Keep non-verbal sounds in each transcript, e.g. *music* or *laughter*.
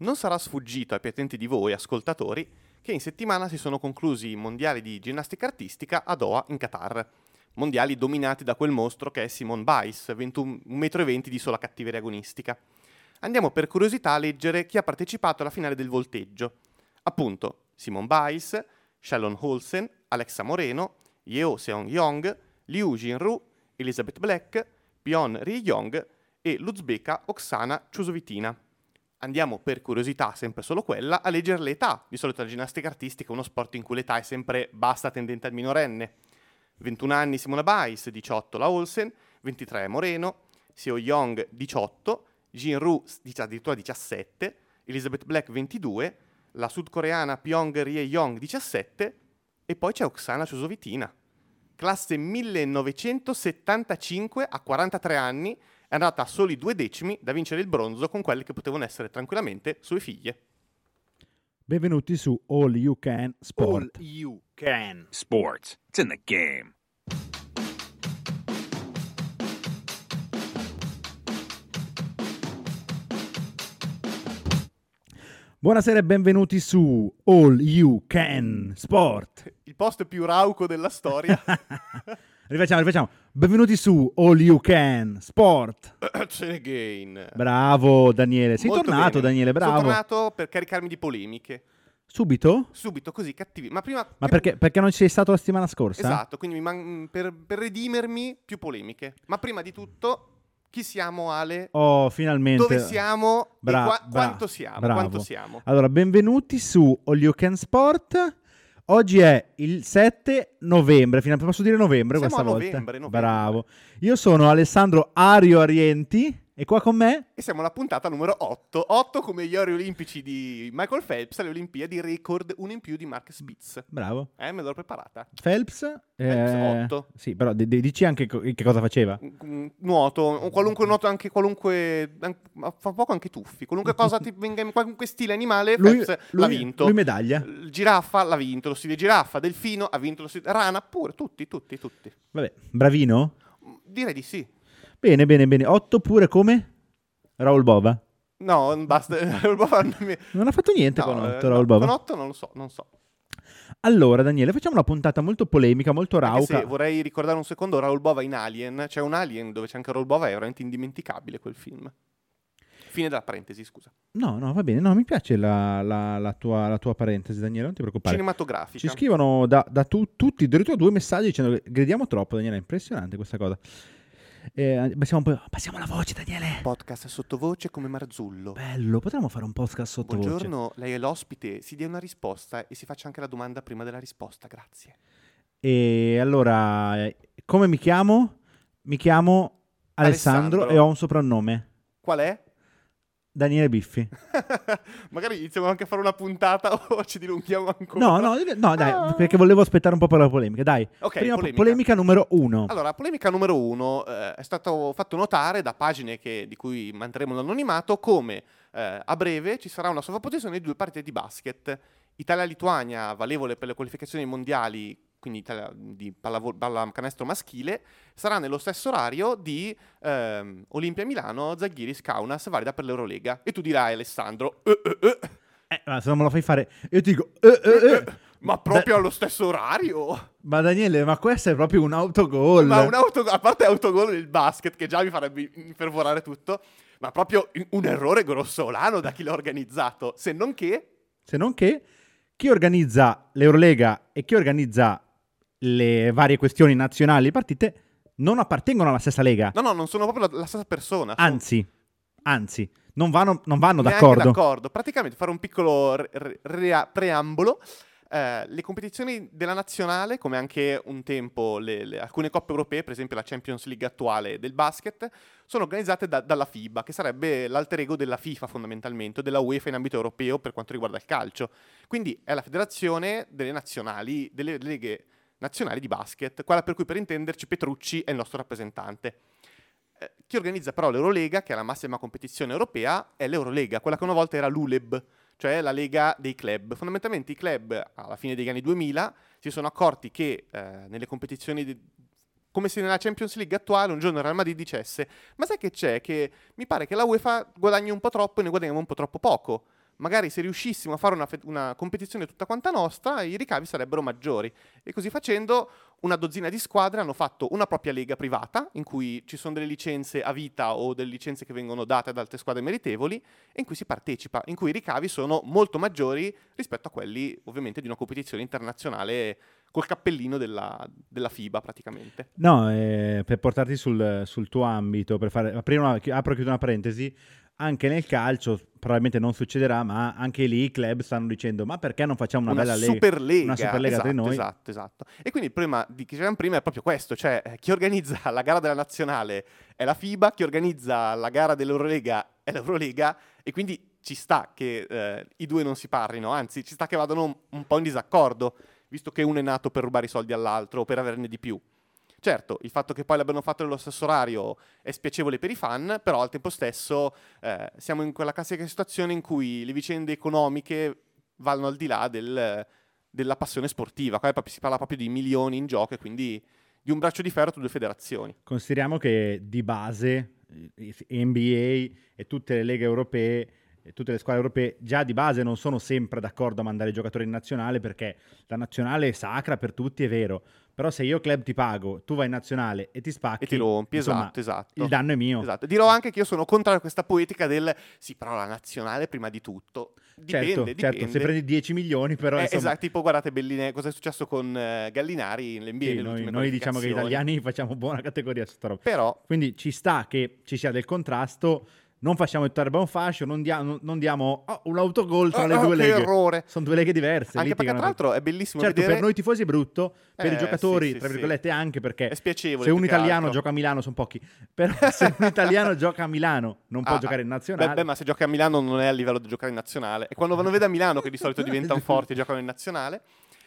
Non sarà sfuggito ai più attenti di voi, ascoltatori, che in settimana si sono conclusi i mondiali di ginnastica artistica a Doha, in Qatar. Mondiali dominati da quel mostro che è Simone Biles, 21 1,20 m di sola cattiveria agonistica. Andiamo per curiosità a leggere chi ha partecipato alla finale del volteggio. Appunto, Simone Biles, Shallon Holsen, Alexa Moreno, Yeo Seong Yong, Liu Jinru, Elizabeth Black, Pion Ri Yong e l'uzbeka Oksana Chusovitina. Andiamo per curiosità, sempre solo quella, a leggere l'età. Di solito la ginnastica artistica è uno sport in cui l'età è sempre bassa tendente al minorenne. 21 anni Simona Biles, 18 la Olsen, 23 Moreno, Seo Young 18, Jin Ru addirittura 17, Elizabeth Black 22, la sudcoreana Pyong Rie Young 17 e poi c'è Oksana Chusovitina. Classe 1975 a 43 anni, è andata a soli due decimi da vincere il bronzo con quelle che potevano essere tranquillamente sue figlie. Benvenuti su All You Can Sport. All You Can Sports. It's in the game. Buonasera e benvenuti su All You Can Sport. Il post più rauco della storia. *laughs* rifacciamo, rifacciamo. Benvenuti su All You Can Sport. *coughs* Again. Bravo Daniele. Sei Molto tornato bene. Daniele, bravo. Sono tornato per caricarmi di polemiche. Subito? Subito, così, cattivi. Ma prima... Ma perché, perché non ci sei stato la settimana scorsa? Esatto, quindi man- per, per redimermi più polemiche. Ma prima di tutto, chi siamo Ale? Oh, finalmente. Dove siamo? Bra- e qua- bra- quanto siamo? Quanto siamo? Allora, benvenuti su All You Can Sport. Oggi è il 7 novembre, fino a- posso dire novembre Siamo questa a volta? novembre, novembre. Bravo. Io sono Alessandro Ario Arienti e qua con me E siamo alla puntata numero 8. 8 come gli ori olimpici di Michael Phelps alle Olimpiadi, record uno in più di Mark Spitz. Bravo. Eh, me l'ho preparata. Phelps, eh, otto. Sì, però d- d- dici anche co- che cosa faceva. Mm, Nuoto, o qualunque nuoto, anche qualunque. an- ma fa poco anche tuffi. Qualunque *laughs* cosa ti venga in qualunque stile animale, Lui, Phelps l'ha lui- vinto. lui medaglia. Giraffa l'ha vinto, lo stile giraffa, delfino ha vinto lo stile rana, pure, tutti, tutti, tutti. Vabbè, bravino. Mm, Direi di sì. Bene, bene, bene. 8 pure come? Raul Bova. No, basta. *laughs* non mi- Non ha fatto niente no, con eh, 8 no, Raul Bova. Con 8 non lo so, non so. Allora, Daniele, facciamo una puntata molto polemica, molto rauca. se vorrei ricordare un secondo Raul Bova in Alien. C'è un Alien dove c'è anche Raul Bova, è veramente indimenticabile quel film. Fine della parentesi, scusa. No, no, va bene. No, mi piace la, la- la tua, la tua parentesi, Daniele, non ti preoccupare. Cinematografica. Ci scrivono da, da tu- tutti, addirittura due messaggi dicendo che gridiamo troppo, Daniele. È impressionante questa cosa. Eh, passiamo, alla voce, Daniele. Podcast sottovoce come Marzullo. Bello, potremmo fare un podcast sottovoce. Buongiorno, lei è l'ospite, si dia una risposta e si faccia anche la domanda prima della risposta, grazie. E allora, eh, come mi chiamo? Mi chiamo Alessandro, Alessandro. e ho un soprannome. Qual è? Daniele Biffi. *laughs* Magari iniziamo anche a fare una puntata *laughs* o ci dilunghiamo ancora. No, no, no, dai, Ah. perché volevo aspettare un po' per la polemica. Dai, Ok, prima polemica. polemica. numero uno. Allora, polemica numero uno eh, è stato fatto notare da pagine che- di cui manterremo l'anonimato come eh, a breve ci sarà una sovrapposizione di due partite di basket. Italia-Lituania, valevole per le qualificazioni mondiali, quindi di pallavo- pallacanestro maschile, sarà nello stesso orario di ehm, Olimpia Milano, Zaghiris Kaunas, valida per l'Eurolega. E tu dirai, Alessandro, "Eh, eh, eh, Eh, ma se non me lo fai fare, io ti dico, eh, eh, ma proprio allo stesso orario? Ma Daniele, ma questo è proprio un autogol. Ma un auto, a parte autogol nel basket, che già mi farebbe infervorare tutto, ma proprio un errore grossolano da chi l'ha organizzato. Se non che, Se non che chi organizza l'Eurolega e chi organizza le varie questioni nazionali, partite, non appartengono alla stessa lega. no, no, non sono proprio la, la stessa persona. sono Anzi, anzi, non vanno, non vanno d'accordo. d'accordo. Praticamente, fare un piccolo re- re- rea- preambolo. eh, le competizioni della nazionale, come anche un tempo le- le- alcune coppe europee, per esempio la Champions League attuale del basket, sono organizzate da- dalla FIBA, che sarebbe l'alter ego della FIFA fondamentalmente, o della UEFA in ambito europeo per quanto riguarda il calcio. Quindi è la federazione delle nazionali, delle leghe nazionali di basket, quella per cui per intenderci Petrucci è il nostro rappresentante. Eh, chi organizza però l'Eurolega, che è la massima competizione europea, è l'Eurolega, quella che una volta era l'ULEB, cioè la lega dei club. Fondamentalmente i club alla fine degli anni 2000 si sono accorti che eh, nelle competizioni di- come se nella Champions League attuale un giorno il Real Madrid dicesse ma sai che c'è? Che mi pare che la UEFA guadagni un po' troppo e noi guadagniamo un po' troppo poco. Magari se riuscissimo a fare una, fe- una competizione tutta quanta nostra, i ricavi sarebbero maggiori. E così facendo, una dozzina di squadre hanno fatto una propria lega privata, in cui ci sono delle licenze a vita o delle licenze che vengono date ad altre squadre meritevoli, e in cui si partecipa, in cui i ricavi sono molto maggiori rispetto a quelli, ovviamente, di una competizione internazionale col cappellino della, della FIBA praticamente. No, eh, per portarti sul, sul tuo ambito, per fare, aprire una, apro e chiudo una parentesi, anche nel calcio probabilmente non succederà, ma anche lì i club stanno dicendo ma perché non facciamo una, bella lega? Superlega, una Superlega tra esatto, noi? Esatto, esatto. E quindi il problema di chi c'era prima è proprio questo, cioè eh, chi organizza *laughs* la gara della nazionale è la FIBA, chi organizza la gara dell'Eurolega è l'Eurolega e quindi ci sta che eh, i due non si parlino, anzi ci sta che vadano un, un po' in disaccordo, visto che uno è nato per rubare i soldi all'altro o per averne di più. Certo, il fatto che poi l'abbiano fatto nello stesso orario è spiacevole per i fan, però al tempo stesso eh, siamo in quella classica situazione in cui le vicende economiche vanno al di là del- della passione sportiva. Qua si parla proprio di milioni in gioco e quindi di un braccio di ferro tra due federazioni. Consideriamo che di base eh, NBA e tutte le leghe europee tutte le squadre europee già di base non sono sempre d'accordo a mandare i giocatori in nazionale perché la nazionale è sacra per tutti, è vero. Però se io club ti pago, tu vai in nazionale e ti spacchi, E ti rompi, insomma, esatto, esatto. il danno è mio. Esatto. Dirò anche che io sono contrario a questa poetica del sì, però la nazionale prima di tutto. Dipende, certo, dipende. certo, se prendi 10 milioni però Eh, insomma, esatto, tipo guardate Belline, cosa è successo con eh, Gallinari nell'NBA. sì, noi, noi diciamo che gli italiani *laughs* facciamo buona categoria su sta roba. Però Quindi ci sta che ci sia del contrasto, non facciamo il Tarba un fascio, non diamo, non diamo oh, un autogol tra Ah, le ah, due che leghe. errore. Sono due leghe diverse. Anche perché tra l'altro è bellissimo Certo, vedere per noi tifosi è brutto, per Eh, i giocatori, sì, sì, tra sì. virgolette, anche perché è spiacevole. se un italiano altro. gioca a Milano sono pochi, però *laughs* se un italiano gioca a Milano non può Ah, giocare in Beh, nazionale. beh, ma se gioca a Milano non è a livello di giocare in nazionale. E quando vanno vede a Milano, che di solito diventano forti e giocano in nazionale,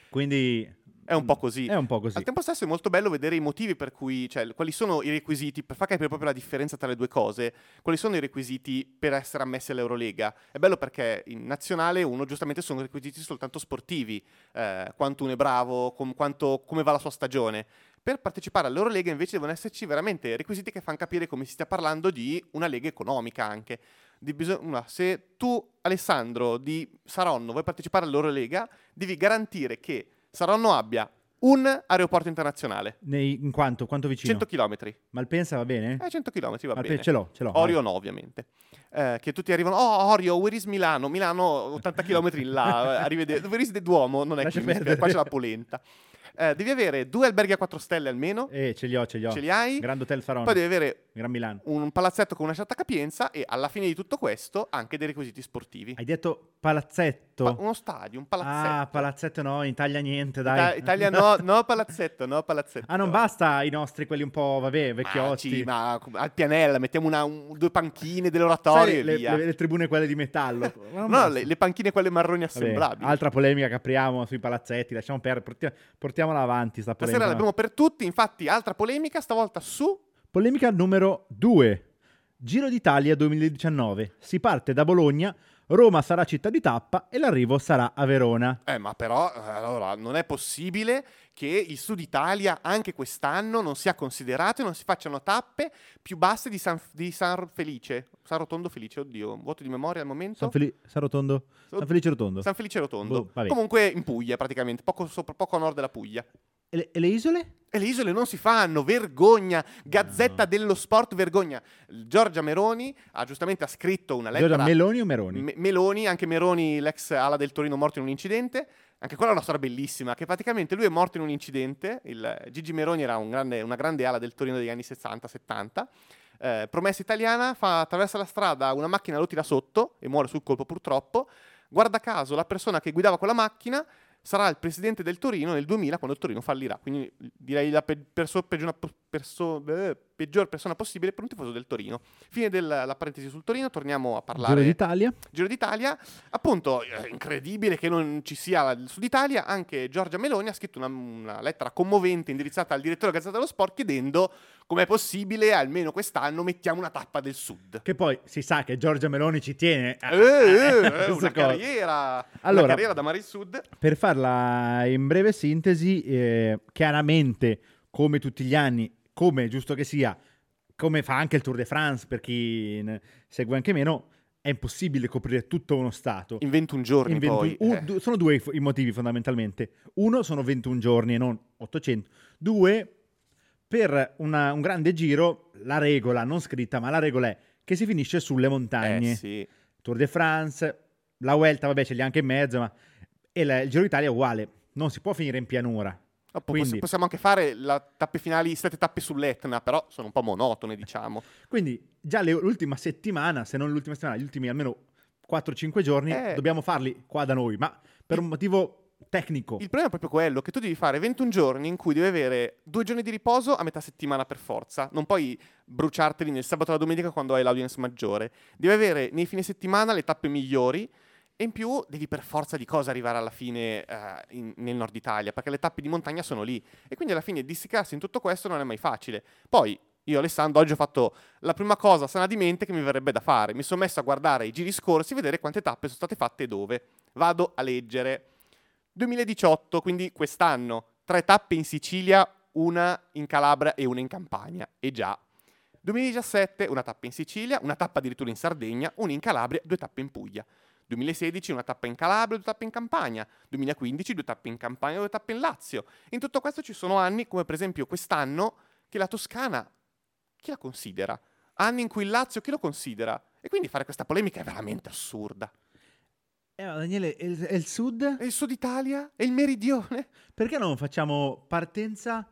Quindi è un po' così. È un po' così. Al tempo stesso è molto bello vedere i motivi per cui, cioè, quali sono i requisiti, per far capire proprio la differenza tra le due cose, quali sono i requisiti per essere ammessi all'Eurolega. È bello perché in nazionale uno giustamente sono requisiti soltanto sportivi, eh, quanto uno è bravo, com- quanto- come va la sua stagione. Per partecipare all'Eurolega invece devono esserci veramente requisiti che fanno capire come si stia parlando di una lega economica anche. Di biso- una- se tu, Alessandro di Saronno, vuoi partecipare all'Eurolega, devi garantire che Saronno abbia un aeroporto internazionale. nei- in quanto, quanto vicino? 100 km. Malpensa va bene? Eh, 100 km va Malpe- bene. ce l'ho, ce l'ho. Orio no, ovviamente. Eh, che tutti arrivano, oh Orio, where is Milano? Milano 80 km in là, eh, arrivederci. Dove riside Duomo? Non è Lascia qui, qua c'è la polenta. Eh, devi avere due alberghi a 4 stelle almeno, Eh, ce li ho, ce li ho. ce li hai, Grand Hotel Saronno, poi devi avere Gran Milano. un palazzetto con una certa capienza e alla fine di tutto questo anche dei requisiti sportivi. Hai detto palazzetto? Pa- uno stadio, un palazzetto. ah, palazzetto no, in Italia niente, dai. Ita- Italia no, *laughs* no palazzetto, no palazzetto. Ah, non basta i nostri, quelli un po', vabbè, vecchiotti. Ma, ci- ma al pianella mettiamo una- un- due panchine dell'oratorio Sai, le, le- le tribune quelle di metallo. *laughs* No, le, le panchine quelle marroni Vabbè, assemblabili. altra polemica che apriamo sui palazzetti, lasciamo perdere, portia- portiamola avanti sta polemica. Stasera l'abbiamo per tutti, infatti altra polemica, stavolta su... Polemica numero 2. Giro d'Italia 2019. Si parte da Bologna, Roma sarà città di tappa e l'arrivo sarà a Verona. Eh, ma però, eh, allora, non è possibile che il Sud Italia anche quest'anno non sia considerato e non si facciano tappe più basse di San, di San Felice. San Rotondo Felice, oddio, un voto di memoria al momento. San, Feli- San Rotondo? San Felice Rotondo. San Felice Rotondo. Boh. Comunque in Puglia, praticamente, poco, sopra, poco a nord della Puglia. E le, e le isole? E le isole non si fanno, vergogna, Gazzetta dello Sport, vergogna. Giorgia Meroni ha giustamente ha scritto una lettera... Giorgia Meloni o Meroni? Me- Meloni, anche Meroni, l'ex ala del Torino morto in un incidente. Anche quella è una storia bellissima, che praticamente lui è morto in un incidente. Il, Gigi Meroni era un grande- una grande ala del Torino degli anni 60-70. Eh, promessa italiana, fa, attraversa la strada, una macchina lo tira sotto e muore sul colpo purtroppo. Guarda caso, la persona che guidava quella macchina sarà il presidente del Torino nel 2000 quando il Torino fallirà. Quindi direi la pe- perso- peggior, perso- eh, peggior persona possibile per un tifoso del Torino. Fine della parentesi sul Torino, torniamo a parlare Giro d'Italia? Giro d'Italia. Appunto, eh, incredibile che non ci sia il Sud Italia. Anche Giorgia Meloni ha scritto una, una lettera commovente indirizzata al direttore della Gazzetta dello Sport chiedendo com'è possibile, almeno quest'anno, mettiamo una tappa del Sud. Che poi si sa che Giorgia Meloni ci tiene. a- Eh, eh, *laughs* a- una carriera, Allora- una carriera da Mare il Sud. Per farla in breve sintesi, eh, chiaramente, come tutti gli anni, come è giusto che sia, come fa anche il Tour de France per chi segue anche meno, è impossibile coprire tutto uno Stato. In 21 giorni In 21 poi. un- eh. sono due i motivi fondamentalmente. Uno sono 21 giorni e non 800. Due, per una- un grande giro, la regola, non scritta, ma la regola è che si finisce sulle montagne. Eh, sì. Tour de France, la Vuelta, vabbè, ce li ha anche in mezzo, ma e la- il Giro d'Italia è uguale. Non si può finire in pianura. Dopo Quindi- poss- possiamo anche fare la tappe finali, sette tappe sull'Etna, però sono un po' monotone, diciamo. Quindi già le- l'ultima settimana, se non l'ultima settimana, gli ultimi almeno 4-5 giorni, Eh. dobbiamo farli qua da noi, ma per un motivo tecnico. Il problema è proprio quello, che tu devi fare 21 giorni in cui devi avere due giorni di riposo a metà settimana per forza. Non puoi bruciarteli nel sabato e la domenica quando hai l'audience maggiore. Devi avere nei fine settimana le tappe migliori e in più devi per forza di cosa arrivare alla fine eh, in- nel nord Italia, perché le tappe di montagna sono lì. E quindi alla fine dissicarsi in tutto questo non è mai facile. Poi io Alessandro oggi ho fatto la prima cosa sana di mente che mi verrebbe da fare. Mi sono messo a guardare i giri scorsi vedere quante tappe sono state fatte e dove. Vado a leggere. 2018, quindi quest'anno, tre tappe in Sicilia, una in Calabria e una in Campania. E già. 2017, una tappa in Sicilia, una tappa addirittura in Sardegna, una in Calabria, due tappe in Puglia. 2016, una tappa in Calabria, due tappe in Campania. 2015, due tappe in Campania, due tappe in Lazio. In tutto questo ci sono anni, come per esempio quest'anno, che la Toscana, chi la considera? Anni in cui il Lazio, chi lo considera? E quindi fare questa polemica è veramente assurda. Eh, ma Daniele, e il, e il sud? E il Sud Italia? E il Meridione? Perché non facciamo partenza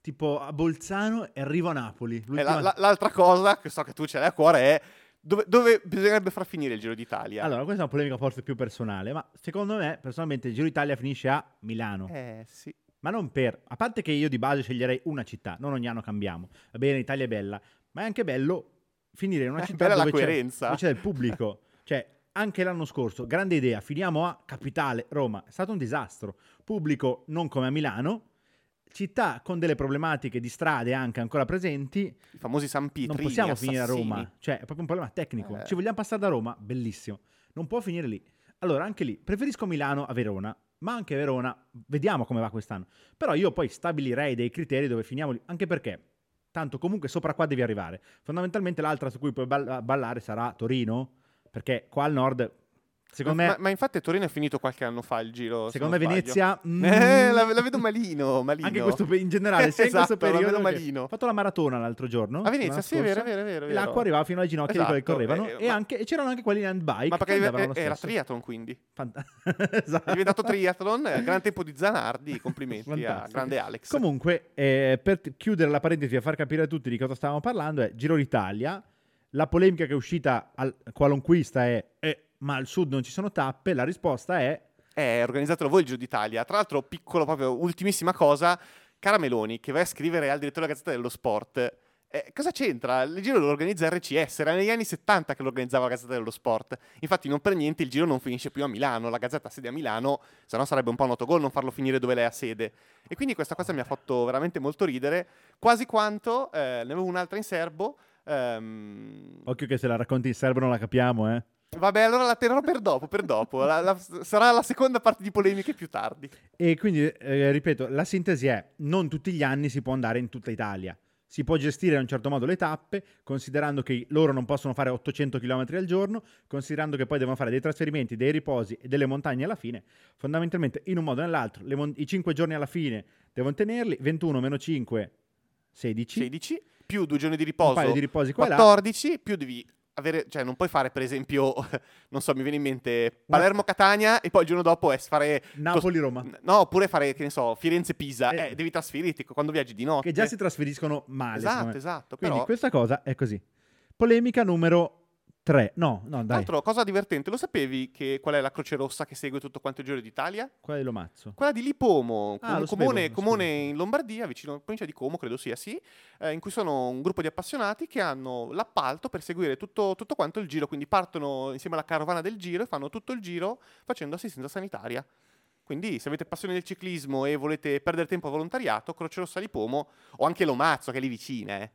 tipo a Bolzano e arrivo a Napoli? E L'ultima- la- la- l'altra cosa, che so che tu ce l'hai a cuore, è dove, dove bisognerebbe far finire il Giro d'Italia. Allora, questa è una polemica forse più personale, ma secondo me, personalmente, il Giro d'Italia finisce a Milano. Eh sì. Ma non per... A parte che io di base sceglierei una città, non ogni anno cambiamo. Va bene, l'Italia è bella, ma è anche bello finire in una È città bella la dove c'è, coerenza. dove c'è del pubblico. *laughs* cioè, anche l'anno scorso, grande idea, finiamo a Capitale, Roma. È stato un disastro. Pubblico non come a Milano, città con delle problematiche di strade anche ancora presenti. I famosi San Pietrini, non possiamo finire a assassini. Roma. Cioè, è proprio un problema tecnico. Eh. Ci vogliamo passare da Roma? Bellissimo. Non può finire lì. Allora, anche lì, preferisco Milano a Verona, ma anche Verona, vediamo come va quest'anno. Però io poi stabilirei dei criteri dove finiamo lì, anche perché, tanto comunque sopra qua devi arrivare. Fondamentalmente l'altra su cui puoi ball- ballare sarà Torino, perché qua al nord, secondo ma, me, ma infatti a Torino è finito qualche anno fa il giro. se secondo me non sbaglio. Venezia... *laughs* mm, Eh, la, la vedo malino, *laughs* malino. Anche questo in generale, sia in questo Esatto, la periodo. vedo malino. Ho fatto la maratona l'altro giorno. A Venezia, sì, è vero, è vero, è vero. è vero. l'acqua arrivava fino alle ginocchia di quelli che Esatto, correvano. eh, e, ma- anche- e c'erano anche quelli in handbike. Ma perché era, era triathlon quindi. Fanta- *laughs* esatto. È diventato triathlon, eh, gran tempo di Zanardi, complimenti a grande Alex. Comunque, eh, per t- chiudere la parentesi e far capire a tutti di cosa stavamo parlando, è Giro d'Italia. La polemica che è uscita al qualunquista è: eh, ma al sud non ci sono tappe? La risposta è: Eh, organizzatelo voi il Giro d'Italia. Tra l'altro, piccolo, proprio ultimissima cosa, cara Meloni, che vai a scrivere al direttore della Gazzetta dello Sport. eh, cosa c'entra? Il giro lo organizza RCS, era negli anni 70 che lo organizzava la Gazzetta dello Sport. Infatti, non per niente il giro non finisce più a Milano. La Gazzetta ha sede a Milano, se no sarebbe un po' un autogol non farlo finire dove lei ha sede. E quindi questa cosa mi ha fatto veramente molto ridere, quasi quanto eh, ne avevo un'altra in serbo. Ehm, occhio che se la racconti in serbo non la capiamo, eh. Vabbè, allora la terrò per dopo, per dopo. La- la- sarà la seconda parte di polemiche più tardi. E quindi, eh, ripeto, la sintesi è: non tutti gli anni si può andare in tutta Italia. Si può gestire in un certo modo le tappe, considerando che loro non possono fare 800 km al giorno, considerando che poi devono fare dei trasferimenti, dei riposi e delle montagne alla fine. Fondamentalmente, in un modo o nell'altro, mon- i 5 giorni alla fine devono tenerli, 21 meno 5, 16. 16 più due giorni di Un riposo, paio di riposi qua e là. 14 più devi avere, cioè non puoi fare per esempio, *laughs* non so, mi viene in mente Palermo-Catania e poi il giorno dopo è fare Napoli-Roma. No, oppure fare, che ne so, Firenze-Pisa, Eh. eh, devi trasferirti quando viaggi di notte. Che già si trasferiscono male. Esatto, esatto, Quindi però questa cosa è così. Polemica numero 3. No, no, Tra dai. l'altro, cosa divertente, lo sapevi che qual è la Croce Rossa che segue tutto quanto il Giro d'Italia? Quella di Lomazzo. Quella di Lipomo, Ah, un comune, sapevo, comune in Lombardia, vicino alla provincia di Como, credo sia, sì, eh, in cui sono un gruppo di appassionati che hanno l'appalto per seguire tutto, tutto quanto il giro, quindi partono insieme alla carovana del giro e fanno tutto il giro facendo assistenza sanitaria. Quindi se avete passione del ciclismo e volete perdere tempo a volontariato, Croce Rossa Lipomo o anche Lomazzo che è lì vicina, eh.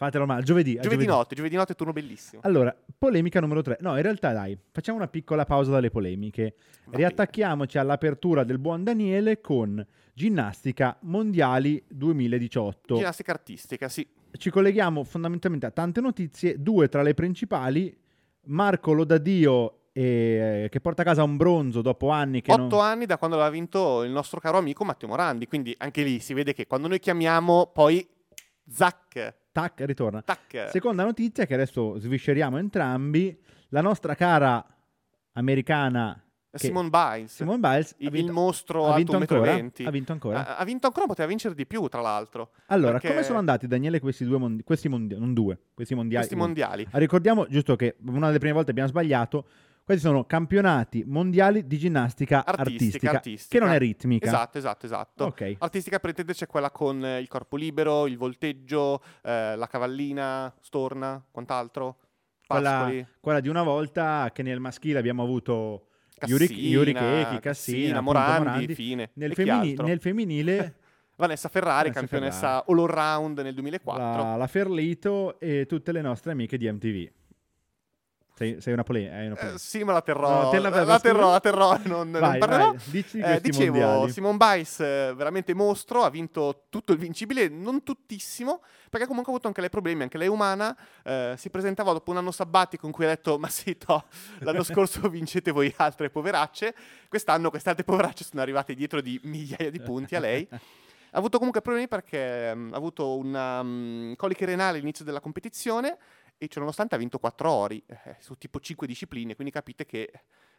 Fatelo male. Giovedì. a Giovedì notte, giovedì notte turno bellissimo. Allora, polemica numero 3. No, in realtà dai, facciamo una piccola pausa dalle polemiche. Va Riattacchiamoci all'apertura del buon Daniele con ginnastica mondiali 2018. Ginnastica artistica, sì. Ci colleghiamo fondamentalmente a tante notizie, due tra le principali, Marco Lodadio eh, che porta a casa un bronzo dopo anni che Otto non... anni da quando l'ha vinto il nostro caro amico Matteo Morandi, quindi anche lì si vede che quando noi chiamiamo poi zac, Tac, ritorna. tac. Seconda notizia che adesso svisceriamo entrambi, la nostra cara americana che- Simone Biles, Simone Biles il, vinto, il mostro ha vinto ancora? 1,20 m. Ha vinto ancora? Ha, ha vinto ancora, poteva vincere di più, tra l'altro. allora, perché- come sono andati Daniele questi due mondiali, questi mondiali, non due, questi mondiali? Questi mondiali. Ricordiamo giusto che una delle prime volte abbiamo sbagliato, questi sono campionati mondiali di ginnastica artistica, Artistica, artistica. che non è ritmica. Esatto, esatto, esatto. Ok. Artistica per intenderci è quella con eh, il corpo libero, il volteggio, eh, la cavallina, storna, quant'altro. Quella, quella di una volta che nel maschile abbiamo avuto Yuri, Cassina, Yuri Checchi, Cassina, appunto, Morandi, fine. Nel, altro? nel femminile *laughs* Vanessa Ferrari, Vanessa campionessa all around nel 2004. la, la Ferlito e tutte le nostre amiche di MTV. Sei, sei una polemica. Una Eh, polemica. sì, ma la terrò. No, te la- la, terrò, la terrò, non, non vai, parlerò. vai, dici Eh, dicevo, mondiali. Simone Biles eh, veramente mostro, ha vinto tutto il vincibile, non tuttissimo, perché comunque ha avuto anche lei problemi, anche lei umana, eh, si presentava dopo un anno sabbatico in cui ha detto ma sì, to, l'anno *laughs* scorso vincete voi altre poveracce, quest'anno queste altre poveracce sono arrivate dietro di migliaia di punti a lei. Ha avuto comunque problemi perché mm, ha avuto una mm, coliche renale all'inizio della competizione e ciononostante ha vinto 4 ori eh, su tipo 5 discipline, quindi capite che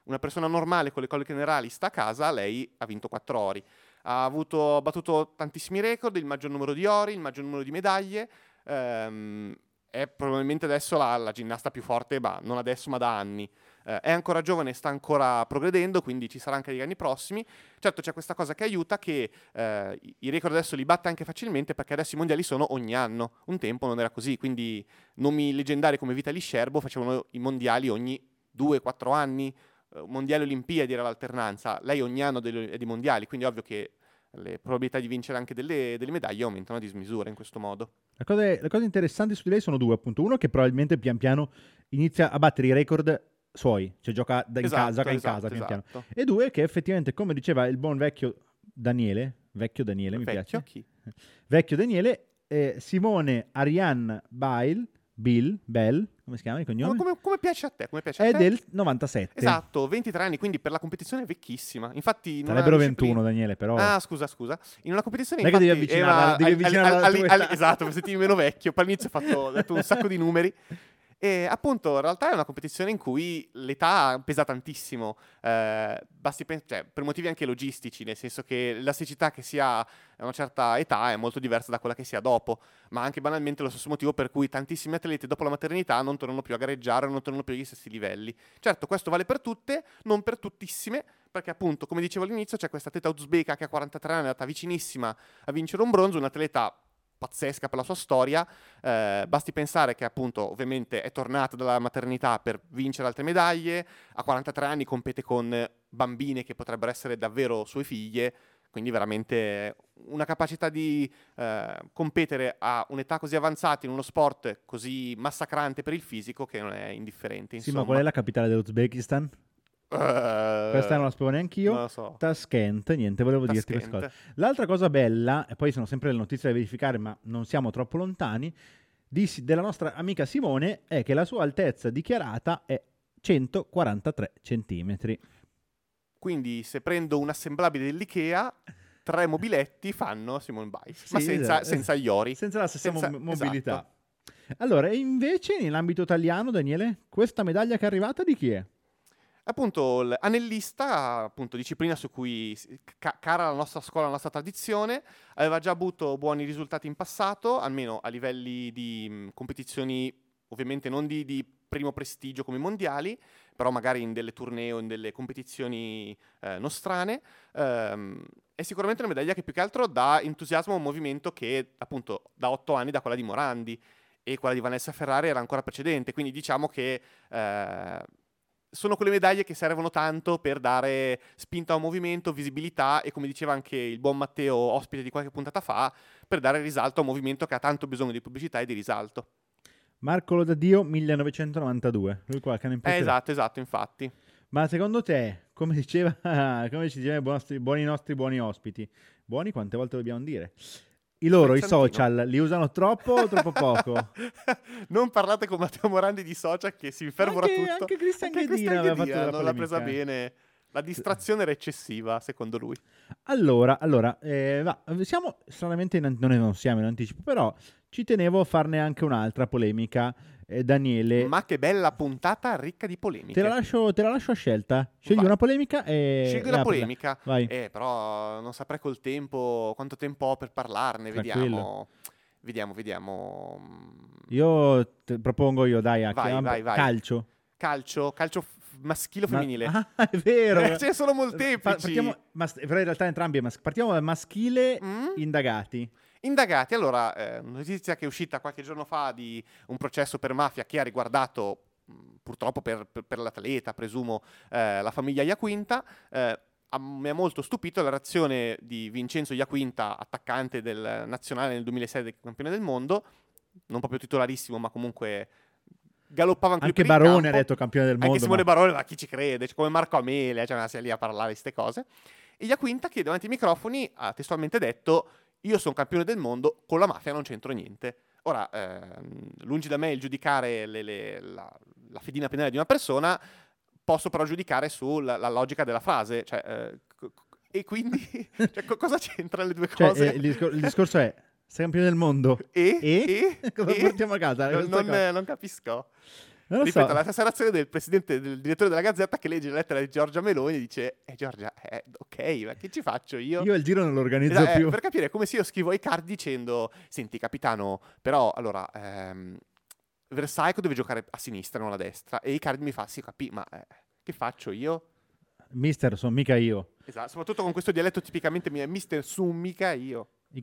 una persona normale con le coliche renali sta a casa, lei ha vinto 4 ori. Ha avuto, battuto tantissimi record, il maggior numero di ori, il maggior numero di medaglie. ehm, è probabilmente adesso la, la ginnasta più forte, ma non adesso, ma da anni. Eh, è ancora giovane, sta ancora progredendo, quindi ci sarà anche negli anni prossimi. Certo, c'è questa cosa che aiuta che eh, i- record adesso li batte anche facilmente perché adesso i mondiali sono ogni anno. Un tempo non era così, quindi nomi leggendari come Vitaly Scerbo facevano i mondiali ogni 2-4 anni. eh, mondiali Olimpiadi era l'alternanza. Lei ogni anno è di mondiali, quindi ovvio che le probabilità di vincere anche delle, delle medaglie aumentano a dismisura in questo modo. Le cose, le cose interessanti su di lei sono due, appunto. Uno che probabilmente pian piano inizia a battere i record suoi, cioè gioca in Esatto, casa, gioca in esatto, casa pian piano. esatto. E due che effettivamente, come diceva il buon vecchio Daniele, vecchio Daniele mi Vecchio, piace, chi? *laughs* vecchio Daniele, eh, Simone Ariane Bail, Bill, Bell, come si chiama il cognome? Come, come piace a te? Come piace a È te? del 97. Esatto, 23 anni, quindi per la competizione è vecchissima. Infatti, in Sarebbero disciplina- 21 Daniele, però... Ah, scusa, scusa. In una competizione Non è che devi infatti, avvicinarla- era- devi al- al- al-. Esatto, per sentirmi meno vecchio. Poi all'inizio ho fatto, ho detto un sacco di numeri. *laughs* E appunto, in realtà è una competizione in cui l'età pesa tantissimo, eh, pen- cioè, per motivi anche logistici, nel senso che l'elasticità che si ha a una certa età è molto diversa da quella che si ha dopo, ma anche banalmente lo stesso motivo per cui tantissimi atleti dopo la maternità non tornano più a gareggiare, non tornano più agli stessi livelli. Certo, questo vale per tutte, non per tuttissime, perché appunto, come dicevo all'inizio, c'è questa atleta uzbeka che a 43 anni è andata vicinissima a vincere un bronzo, un'atleta pazzesca per la sua storia. Eh, basti pensare che appunto ovviamente è tornata dalla maternità per vincere altre medaglie, a 43 anni compete con bambine che potrebbero essere davvero sue figlie, quindi veramente una capacità di eh, competere a un'età così avanzata in uno sport così massacrante per il fisico che non è indifferente. Sì, Insomma. ma qual è la capitale dell'Uzbekistan? Eh, Questa non la sapevo neanche io. Non lo so. Tashkent, niente, volevo dirti questa Tashkent. cosa. L'altra cosa bella, e poi sono sempre le notizie da verificare, ma non siamo troppo lontani, di- della nostra amica Simone è che la sua altezza dichiarata è 143 centimetri. Quindi se prendo un assemblabile dell'IKEA, tre mobiletti fanno Simone Biles, ma Sì, senza, esatto. senza gli ori. Senza la stessa Senza- mo- mobilità. esatto. Allora, e invece nell'ambito italiano, Daniele, questa medaglia che è arrivata di chi è? Appunto, l'anellista, appunto, disciplina su cui ca- cara la nostra scuola, la nostra tradizione, aveva già avuto buoni risultati in passato, almeno a livelli di mh, competizioni, ovviamente non di, di primo prestigio come i mondiali, però magari in delle tournée o in delle competizioni eh, nostrane. Ehm, è sicuramente una medaglia che più che altro dà entusiasmo a un movimento che appunto da otto anni da quella di Morandi e quella di Vanessa Ferrari era ancora precedente, quindi diciamo che eh, sono quelle medaglie che servono tanto per dare spinta a un movimento, visibilità e come diceva anche il buon Matteo, ospite di qualche puntata fa, per dare risalto a un movimento che ha tanto bisogno di pubblicità e di risalto. Marco Lodadio 1992. Lui anno in più Eh, esatto, esatto, infatti. Ma secondo te, come diceva, *laughs* come ci diceva i buoni nostri buoni ospiti, buoni quante volte dobbiamo dire? I loro, i social, li usano troppo o troppo poco? *laughs* non parlate con Matteo Morandi di social che si infervora Anche- tutto. anche Cristian Anche Ghedina Ghedina della non l'ha presa bene. La distrazione era eccessiva, secondo lui. Allora, allora eh, va, siamo stranamente in, non, non siamo in anticipo, però ci tenevo a farne anche un'altra polemica. Eh, Daniele, Ma che bella puntata ricca di polemiche. te la, lascio, te la lascio a scelta. Scegli Vai. una polemica e... Scegli una polemica. Vai. Eh, però non saprei col tempo quanto tempo ho per parlarne. Tranquillo. Vediamo. Vediamo, vediamo. Io te- propongo io, dai, a Vai, vai, vai. calcio. Calcio, calcio maschile o Ma- femminile? *laughs* Ah, è vero. Eh, ce ne sono molteplici. Fa- partiamo, mas- però in realtà entrambi mas- partiamo dal maschile Mm? indagati. Indagati, allora, eh, notizia che è uscita qualche giorno fa di un processo per mafia che ha riguardato, mh, purtroppo per, per- per l'atleta, presumo, eh, la famiglia Iaquinta. Eh, mi ha molto stupito la reazione di Vincenzo Iaquinta, attaccante del nazionale nel 2006 del campione del mondo, non proprio titolarissimo, ma comunque galoppava anche, Anche Barone ha detto campione del mondo. Anche Simone ma- Barone, ma chi ci crede? Cioè, come Marco Amelia, cioè, ma sei lì a parlare di queste cose. E Iaquinta, che davanti ai microfoni ha testualmente detto: Io sono campione del mondo, con la mafia non c'entro niente. Ora, ehm, lungi da me il giudicare le- le- la, la fedina penale di una persona, posso però giudicare sulla la logica della frase. Cioè, eh, co- e quindi, *laughs* *laughs* cioè, co- cosa c'entra le due Cioè, cose? eh, il, discor- il discorso è, sei campione del mondo. e? e? E? *laughs* Cosa E? portiamo a casa? Non, non- non capisco. Ripeto, so. la stessa reazione del presidente, del direttore della Gazzetta che legge la lettera di Giorgia Meloni e dice: Eh, Giorgia, eh, ok, ma che ci faccio io? Io il giro non lo organizzo Esatto, eh, più. per capire come se io scrivo ai card dicendo: Senti, capitano, però allora. Ehm, Versaico deve giocare a sinistra, non a destra. E i card mi fa: Sì, capì, ma eh, che faccio io? Mister, sono mica io. Esatto, soprattutto con questo dialetto tipicamente mi- Mister Summica io. I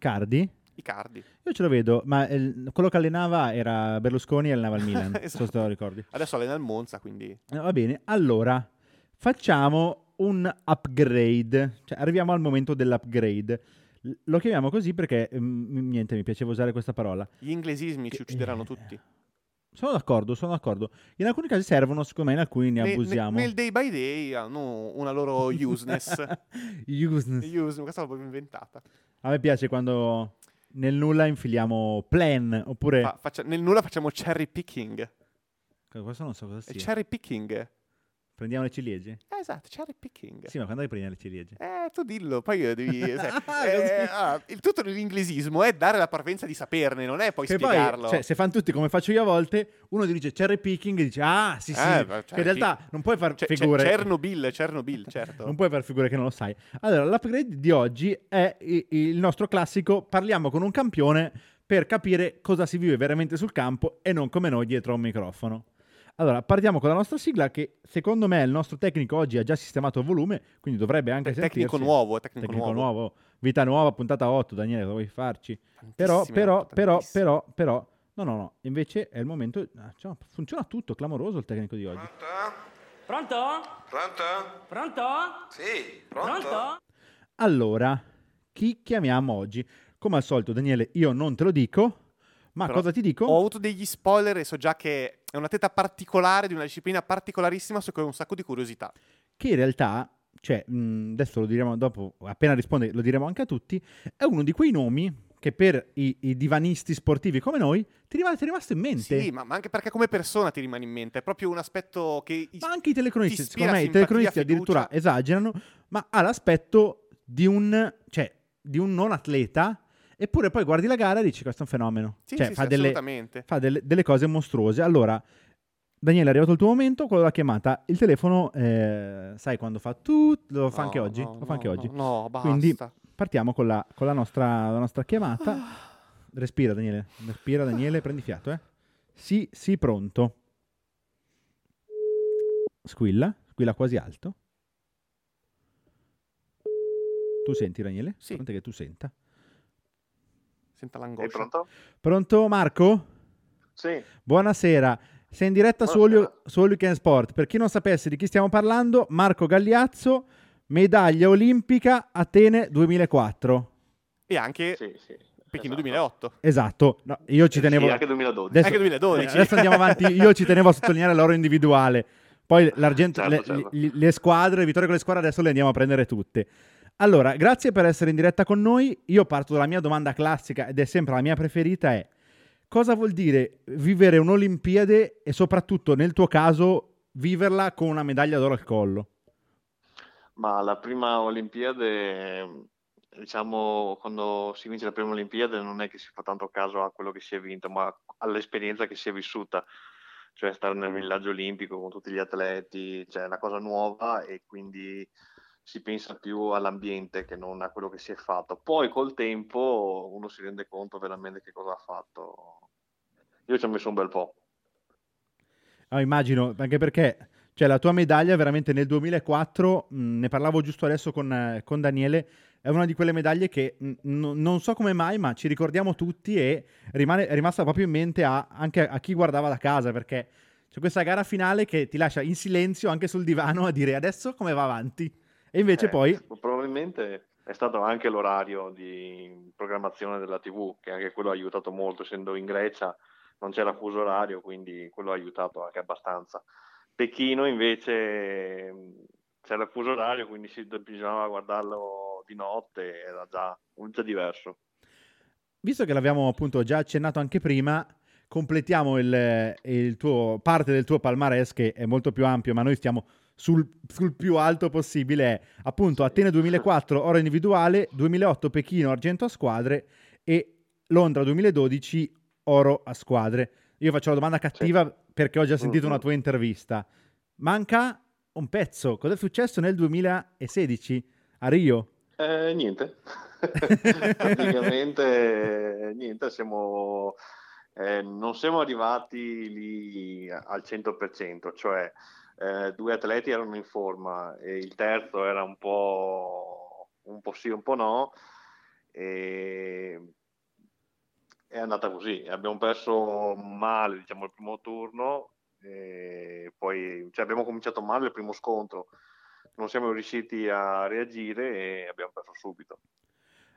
cardi? I cardi. Io ce lo vedo, ma il- quello che allenava era Berlusconi e allenava il Milan, *laughs* Esatto. se te lo ricordi. Adesso allena il Monza, quindi. Eh, Va bene, allora facciamo un upgrade, cioè arriviamo al momento dell'upgrade. Lo chiamiamo così perché, mm, niente, mi piaceva usare questa parola. Gli inglesismi ci Che- uccideranno eh, tutti. Sono d'accordo, sono d'accordo. In alcuni casi servono, secondo me in alcuni ne Ne- ne- abusiamo. nel day by day hanno una loro *laughs* useness. Useness. Use, questa l'ho proprio inventata. A me piace quando nel nulla infiliamo plan, oppure... Fa- faccia- nel nulla facciamo cherry picking. Questo non so cosa È sia. cherry picking. Prendiamo le ciliegie? Eh, esatto, cherry picking. Sì, ma quando hai prendi le ciliegie? Eh, tu dillo, poi io devi... *laughs* Ah, eh, ah, il tutto dell'inglesismo è dare la parvenza di saperne, non è poi Che spiegarlo. poi, cioè, se fanno tutti come faccio io a volte, uno ti dice cherry picking e dice ah, sì, sì, Eh, beh, che in realtà non puoi far C'è- c'è figure. Chernobyl, Chernobyl, certo. *laughs* Non puoi far figure che non lo sai. Allora, l'upgrade di oggi è il nostro classico parliamo con un campione per capire cosa si vive veramente sul campo e non come noi dietro a un microfono. Allora, partiamo con la nostra sigla che secondo me il nostro tecnico oggi ha già sistemato il volume, quindi dovrebbe anche tecnico sentirsi. nuovo, tecnico, Tecnico nuovo. nuovo. Vita nuova, puntata 8, Daniele, cosa vuoi farci? Però, Tantissime, però, però, però, però, no, no, no, invece è il momento, ah, cioè, funziona tutto, clamoroso il tecnico di oggi. Pronto? Pronto? Pronto? Pronto? Sì, pronto? Pronto? Allora, chi chiamiamo oggi? Come al solito, Daniele, io non te lo dico, ma Però cosa ti dico? Ho avuto degli spoiler e so già che è una teta particolare di una disciplina particolarissima su cui ho un sacco di curiosità. Che in realtà, cioè, mh, adesso lo diremo dopo, appena risponde, lo diremo anche a tutti, è uno di quei nomi che per i, i divanisti sportivi come noi ti, rim- ti è rimasto in mente. Sì, ma, ma anche perché come persona ti rimane in mente, è proprio un aspetto che... is- Ma anche i telecronisti, secondo me i telecronisti addirittura fiducia. esagerano, ma ha l'aspetto di un, cioè, di un non atleta, eppure poi guardi la gara e dici questo è un fenomeno. Sì, cioè, sì, fa, sì, delle, fa delle, delle cose mostruose. Allora, Daniele, è arrivato il tuo momento, quello della chiamata. Il telefono, eh, sai quando fa tu, lo fa anche No, oggi. no, lo fa anche no, oggi. No, basta. Quindi partiamo con la, con la nostra, la nostra chiamata. *sighs* Respira, Daniele. Respira, Daniele. Prendi fiato, eh. Sì, sì, pronto. Squilla, squilla quasi alto. Tu senti, Daniele? Sì. Pronto che tu senta. Senta Sei l'angoscia. pronto? Pronto, Marco? Sì. Buonasera. Sei in diretta Buonasera. su All Weekend Sport. Per chi non sapesse di chi stiamo parlando, Marco Gagliazzo, medaglia olimpica Atene 2004. E anche Sì, sì. Pechino Esatto. 2008. Esatto. No, io ci tenevo... Sì, anche 2012. Adesso, Anche 2012. eh, adesso andiamo avanti. Io ci tenevo a sottolineare l'oro individuale. Poi l'argento, Certo, le, certo. le- le squadre, le vittorie con le squadre, adesso le andiamo a prendere tutte. Allora, grazie per essere in diretta con noi. Io parto dalla mia domanda classica ed è sempre la mia preferita è cosa vuol dire vivere un'Olimpiade e soprattutto nel tuo caso viverla con una medaglia d'oro al collo? Ma la prima Olimpiade, diciamo, quando si vince la prima Olimpiade non è che si fa tanto caso a quello che si è vinto, ma all'esperienza che si è vissuta, cioè stare nel villaggio olimpico con tutti gli atleti, cioè è una cosa nuova e quindi si pensa più all'ambiente che non a quello che si è fatto. Poi col tempo uno si rende conto veramente che cosa ha fatto. Io ci ho messo un bel po'. Ah, immagino, anche perché cioè, la tua medaglia veramente nel 2004, mh, ne parlavo giusto adesso con, eh, con Daniele, è una di quelle medaglie che mh, non so come mai, ma ci ricordiamo tutti e rimane, è rimasta proprio in mente a, anche a chi guardava da casa, perché c'è questa gara finale che ti lascia in silenzio anche sul divano a dire adesso come va avanti. E invece Eh, poi, probabilmente è stato anche l'orario di programmazione della TV, che anche quello ha aiutato molto, essendo in Grecia non c'era fuso orario, quindi quello ha aiutato anche abbastanza. Pechino invece mh, c'era il fuso orario, quindi si, bisognava guardarlo di notte, era già, già diverso. visto che l'abbiamo appunto già accennato anche prima, completiamo il, il tuo, parte del tuo palmarès che è molto più ampio, ma noi stiamo sul, sul più alto possibile. È appunto Atene 2004 oro individuale, 2008 Pechino argento a squadre e Londra 2012 oro a squadre. Io faccio la domanda cattiva perché ho già sentito una Mhm. tua intervista. Manca un pezzo. Cosa è successo nel 2016 a Rio? Eh, niente, *laughs* praticamente eh, niente, siamo, eh, non siamo arrivati lì al 100%, cioè eh, due atleti erano in forma e il terzo era un po', un po' sì, un po' no, e è andata così, abbiamo perso male diciamo, il primo turno, poi cioè, abbiamo cominciato male il primo scontro. Non siamo riusciti a reagire e abbiamo perso subito.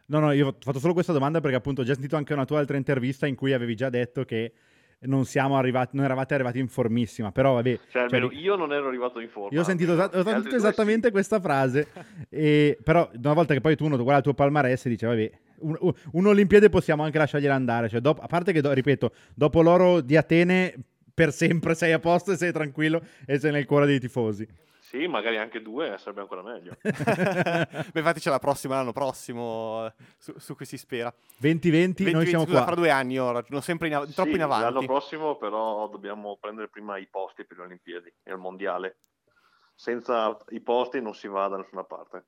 No, no, io ho fatto solo questa domanda perché appunto ho già sentito anche una tua altra intervista in cui avevi già detto che non siamo arrivati, non eravate arrivati in formissima, però vabbè. Cioè, cioè, almeno io non ero arrivato in forma. io ho sentito, ho sentito esattamente sì. questa frase, e, però una volta che poi tu uno guarda il tuo palmarès e dice, vabbè, un- un'Olimpiade possiamo anche lasciargliela andare, cioè, dopo- a parte che, do- ripeto, dopo l'oro di Atene per sempre sei a posto e sei tranquillo e sei nel cuore dei tifosi. Sì, magari anche due sarebbe ancora meglio. *laughs* Beh, infatti c'è la prossima, l'anno prossimo, eh, su, su cui si spera. 2020 noi 20, siamo scusa, qua. fra due anni ora, non sempre in av- troppo Sì, in avanti. L'anno prossimo però dobbiamo prendere prima i posti per le Olimpiadi e il Mondiale. Senza i posti non si va da nessuna parte.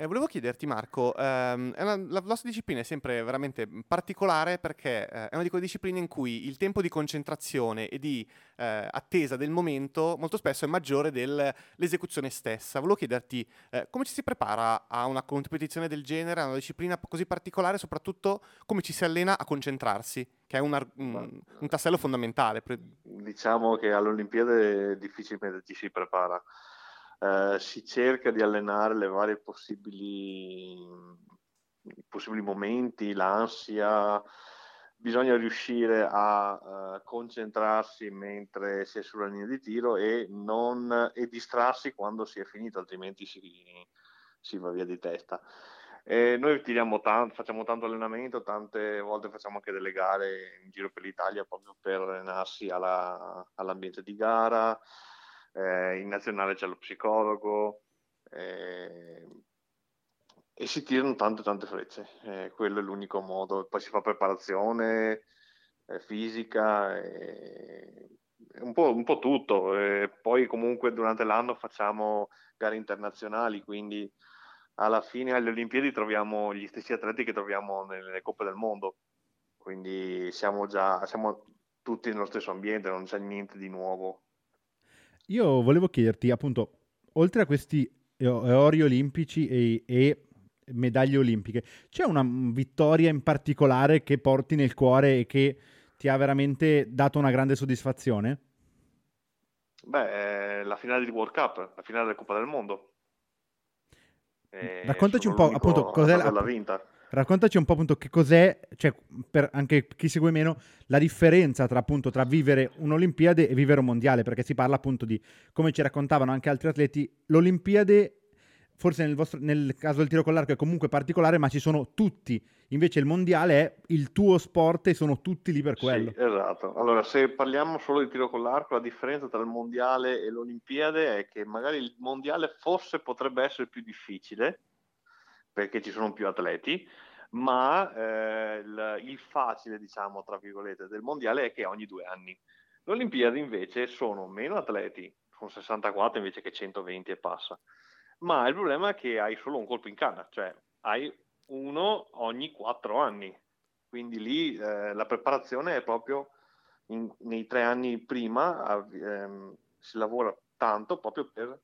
Eh, volevo chiederti, Marco, ehm, una- la vostra disciplina è sempre veramente particolare perché eh, è una di quelle discipline in cui il tempo di concentrazione e di eh, attesa del momento molto spesso è maggiore dell'esecuzione stessa. Volevo chiederti eh, come ci si prepara a una competizione del genere, a una disciplina così particolare, soprattutto come ci si allena a concentrarsi, che è un, ar- un- un tassello fondamentale. Diciamo che alle Olimpiadi difficilmente ci si prepara. Eh, si cerca di allenare le varie possibili, possibili momenti, l'ansia. Bisogna riuscire a eh, concentrarsi mentre si è sulla linea di tiro e, non, e distrarsi quando si è finito, altrimenti si, si va via di testa. E noi tanto, facciamo tanto allenamento, tante volte facciamo anche delle gare in giro per l'Italia proprio per allenarsi alla- all'ambiente di gara. Eh, in nazionale c'è lo psicologo eh, e si tirano tante tante frecce. Eh, quello è l'unico modo. Poi si fa preparazione eh, fisica, e- un po', un po' tutto. Poi comunque durante l'anno facciamo gare internazionali, quindi alla fine alle Olimpiadi troviamo gli stessi atleti che troviamo nelle Coppe del Mondo, quindi siamo già siamo tutti nello stesso ambiente, non c'è niente di nuovo. Io volevo chiederti, appunto, oltre a questi eh, ori olimpici e, e medaglie olimpiche, c'è una vittoria in particolare che porti nel cuore e che ti ha veramente dato una grande soddisfazione? Beh, eh, la finale di World Cup, la finale della Coppa del Mondo. Eh, Raccontaci un sono po', appunto, cos'è la- vinta. Raccontaci un po' appunto che cos'è, cioè per anche chi segue meno, la differenza tra appunto tra vivere un'Olimpiade e vivere un mondiale, perché si parla appunto di, come ci raccontavano anche altri atleti, l'Olimpiade forse nel, vostro- nel caso del tiro con l'arco è comunque particolare, ma ci sono tutti. Invece il mondiale è il tuo sport e sono tutti lì per quello. Sì, esatto. Allora, se parliamo solo di tiro con l'arco, la differenza tra il mondiale e l'Olimpiade è che magari il mondiale forse potrebbe essere più difficile perché ci sono più atleti, ma eh, il, il facile, diciamo, tra virgolette, del mondiale è che ogni due anni. L'Olimpiade invece sono meno atleti, con 64 invece che 120 e passa. Ma il problema è che hai solo un colpo in canna, cioè hai uno ogni quattro anni. Quindi lì eh, la preparazione è proprio in, nei tre anni prima ehm, si lavora tanto proprio per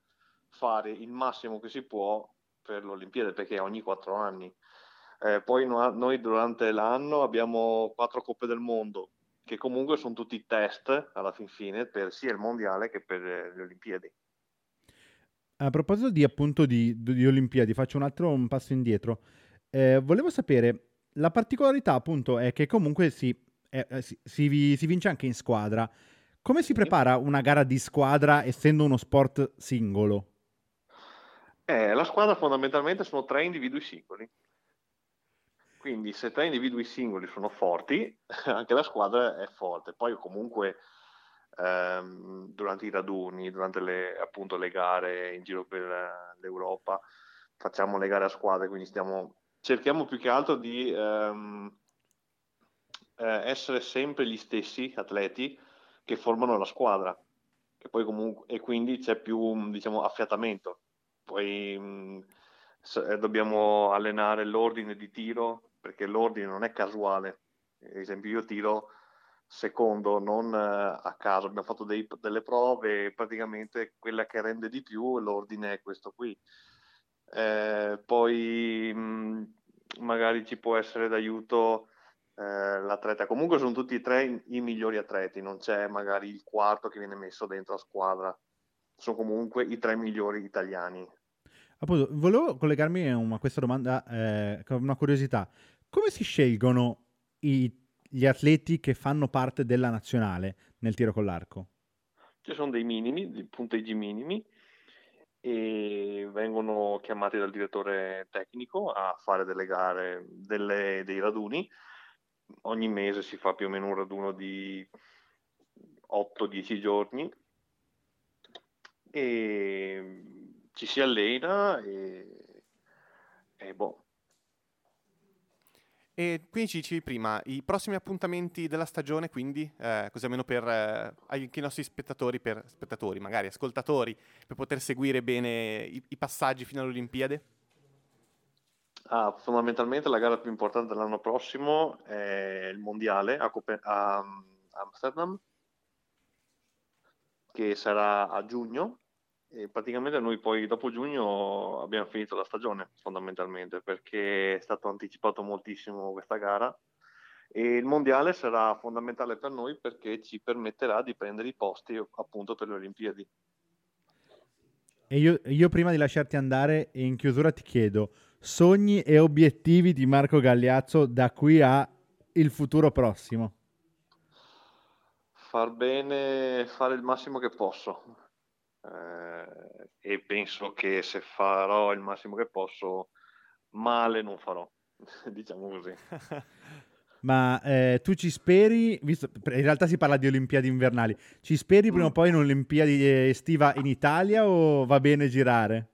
fare il massimo che si può per l'Olimpiade, perché è ogni quattro anni. Eh, poi no, noi durante l'anno abbiamo quattro coppe del mondo, che comunque sono tutti test alla fin fine per sia il mondiale che per le Olimpiadi. A proposito di appunto di, di Olimpiadi, faccio un altro un passo indietro. Eh, volevo sapere, la particolarità appunto è che comunque si, eh, eh si, si, si, vince anche in squadra. Come si prepara una gara di squadra essendo uno sport singolo? Eh, la squadra fondamentalmente sono tre individui singoli. Quindi se tre individui singoli sono forti, *laughs* anche la squadra è forte. Poi comunque ehm, durante i raduni, durante le, appunto, le gare in giro per l'Europa, facciamo le gare a squadre, quindi stiamo, cerchiamo più che altro di ehm, eh, essere sempre gli stessi atleti che formano la squadra. Comunque, e quindi c'è più diciamo, affiatamento. Poi mh, se, dobbiamo allenare l'ordine di tiro perché l'ordine non è casuale. Ad esempio, io tiro secondo, non eh, a caso, abbiamo fatto dei, delle prove praticamente quella che rende di più l'ordine è questo qui. Eh, poi mh, magari ci può essere d'aiuto eh, l'atleta. Comunque sono tutti e tre i migliori atleti, non c'è magari il quarto che viene messo dentro la squadra, sono comunque i tre migliori italiani. Appunto, volevo collegarmi a questa domanda eh, con una curiosità come si scelgono i, gli atleti che fanno parte della nazionale nel tiro con l'arco? Ci sono dei minimi, dei punteggi minimi e vengono chiamati dal direttore tecnico a fare delle gare, delle, dei raduni. Ogni mese si fa più o meno un raduno di 8-10 giorni e ci si allena e, e boh, e quindi ci dicevi prima, i prossimi appuntamenti della stagione, quindi, eh, così almeno per eh, anche i nostri spettatori, per spettatori, magari ascoltatori, per poter seguire bene i, i passaggi fino alle Olimpiadi? Ah, fondamentalmente la gara più importante dell'anno prossimo è il mondiale a, Copen- a Amsterdam, che sarà a giugno e praticamente noi poi dopo giugno abbiamo finito la stagione fondamentalmente perché è stato anticipato moltissimo questa gara e il mondiale sarà fondamentale per noi perché ci permetterà di prendere i posti appunto per le Olimpiadi. E io, io prima di lasciarti andare in chiusura ti chiedo sogni e obiettivi di Marco Gagliazzo da qui a il futuro prossimo. Far bene, fare il massimo che posso eh, e penso che se farò il massimo che posso, male non farò, *laughs* diciamo così. *laughs* Ma eh, tu ci speri, visto, in realtà si parla di Olimpiadi invernali, ci speri prima o mm. poi in Olimpiadi estiva in Italia o va bene girare?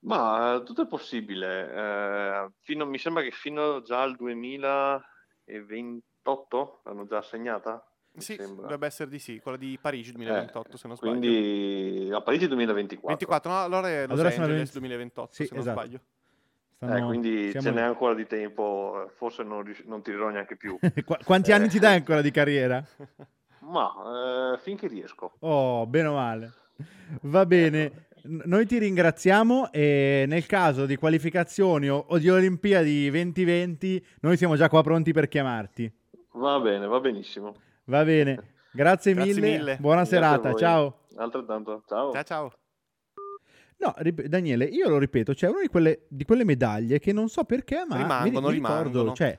Ma tutto è possibile. Eh, fino, mi sembra che fino già al 2028 l'hanno già assegnata. Sì, sembra. dovrebbe essere di sì, quella di Parigi 2028 eh, se non sbaglio. Quindi a Parigi 2024. 24, no, allora è Los allora Angeles 2028 sì, se esatto. non sbaglio. Stanno... Eh, quindi Siamo... ce n'è ancora di tempo, forse non, rius- non tirerò neanche più. *laughs* Qu- quanti eh. anni ti dai ancora di carriera? *laughs* Ma eh, finché riesco. Oh, bene o male. Va bene. Noi ti ringraziamo e nel caso di qualificazioni o, o di Olimpiadi 2020 noi siamo già qua pronti per chiamarti. Va bene, va benissimo. Va bene. Grazie, Grazie mille. mille. Buona Grazie serata. Ciao. Altrettanto. Ciao. Ciao ciao. No, rip- Daniele, io lo ripeto, c'è una di quelle, di quelle medaglie che non so perché, ma rimangono, mi, mi ricordo, rimangono. Cioè,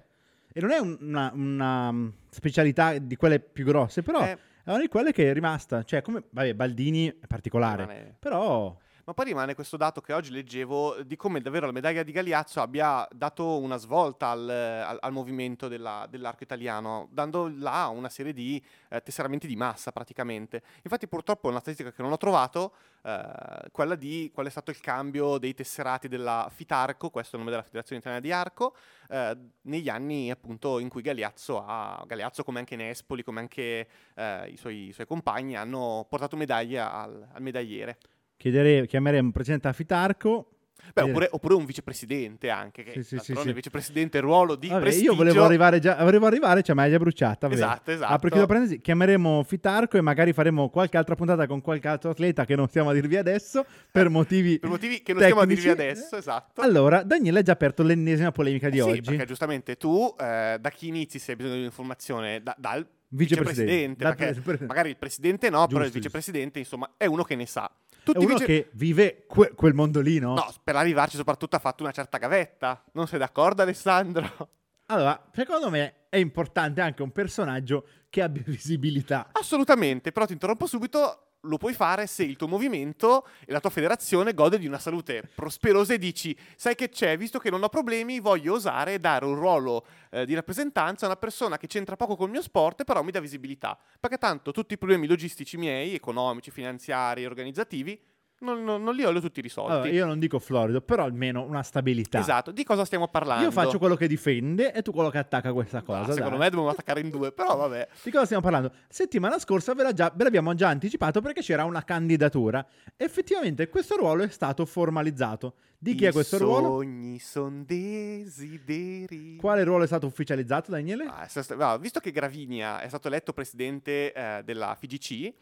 e non è una, una, mm, specialità di quelle più grosse, però eh. è una di quelle che è rimasta. Cioè, come, vabbè, Baldini è particolare, Rimane... però... Ma poi rimane questo dato che oggi leggevo di come davvero la medaglia di Galeazzo abbia dato una svolta al, al- al movimento della- dell'arco italiano, dando là una serie di eh, tesseramenti di massa praticamente. Infatti purtroppo una statistica che non ho trovato, eh, quella di qual è stato il cambio dei tesserati della Fitarco, questo è il nome della Federazione Italiana di Arco, eh, negli anni appunto in cui Galeazzo ha, Galeazzo come anche Nespoli, come anche eh, i, suoi, i suoi compagni hanno portato medaglie al, al medagliere. Chiedere, chiameremo il presidente Afitarco. Beh, oppure, oppure un vicepresidente anche, che Sì, sì, sì, vicepresidente ruolo di Vabbè, prestigio. io volevo arrivare già, volevo arrivare, cioè maglia bruciata. vabbè. Esatto, esatto. Apro e chiudo parentesi, chiameremo Fitarco e magari faremo qualche altra puntata con qualche altro atleta che non stiamo a dirvi adesso per motivi Per motivi che non stiamo a dirvi tecnici. adesso, esatto. Allora, Daniele ha già aperto l'ennesima polemica di Eh sì, oggi. perché giustamente tu eh, da chi inizi se hai bisogno di un'informazione? Da- dal Vicepresidente. vicepresidente. Pre- magari il presidente no, però il Giusto, vicepresidente insomma è uno che ne sa. È Tutti i uno vice- che vive que- quel mondo lì, no? No, per arrivarci soprattutto ha fatto una certa gavetta. Non sei d'accordo Alessandro? *laughs* Allora, secondo me è importante anche un personaggio che abbia *laughs* visibilità. Assolutamente, però ti interrompo subito. Lo puoi fare se il tuo movimento e la tua federazione gode di una salute prosperosa e dici, sai che c'è, visto che non ho problemi, voglio osare dare un ruolo eh, di rappresentanza a una persona che c'entra poco col mio sport, però mi dà visibilità. Perché tanto tutti i problemi logistici miei, economici, finanziari, organizzativi, non, non- non li ho tutti risolti. Allora, io non dico florido, però almeno una stabilità. Esatto, di cosa stiamo parlando? Io faccio quello che difende e tu quello che attacca questa Ah, cosa. secondo dai. me dobbiamo attaccare in due, però vabbè. Di cosa stiamo parlando? Settimana scorsa ve, già- ve l'abbiamo già anticipato perché c'era una candidatura. Effettivamente questo ruolo è stato formalizzato. Di chi I è questo ruolo? sogni son desideri. Quale ruolo è stato ufficializzato, Daniele? Ah, stato- no, visto che Gravinia è stato eletto presidente eh, della FIGC,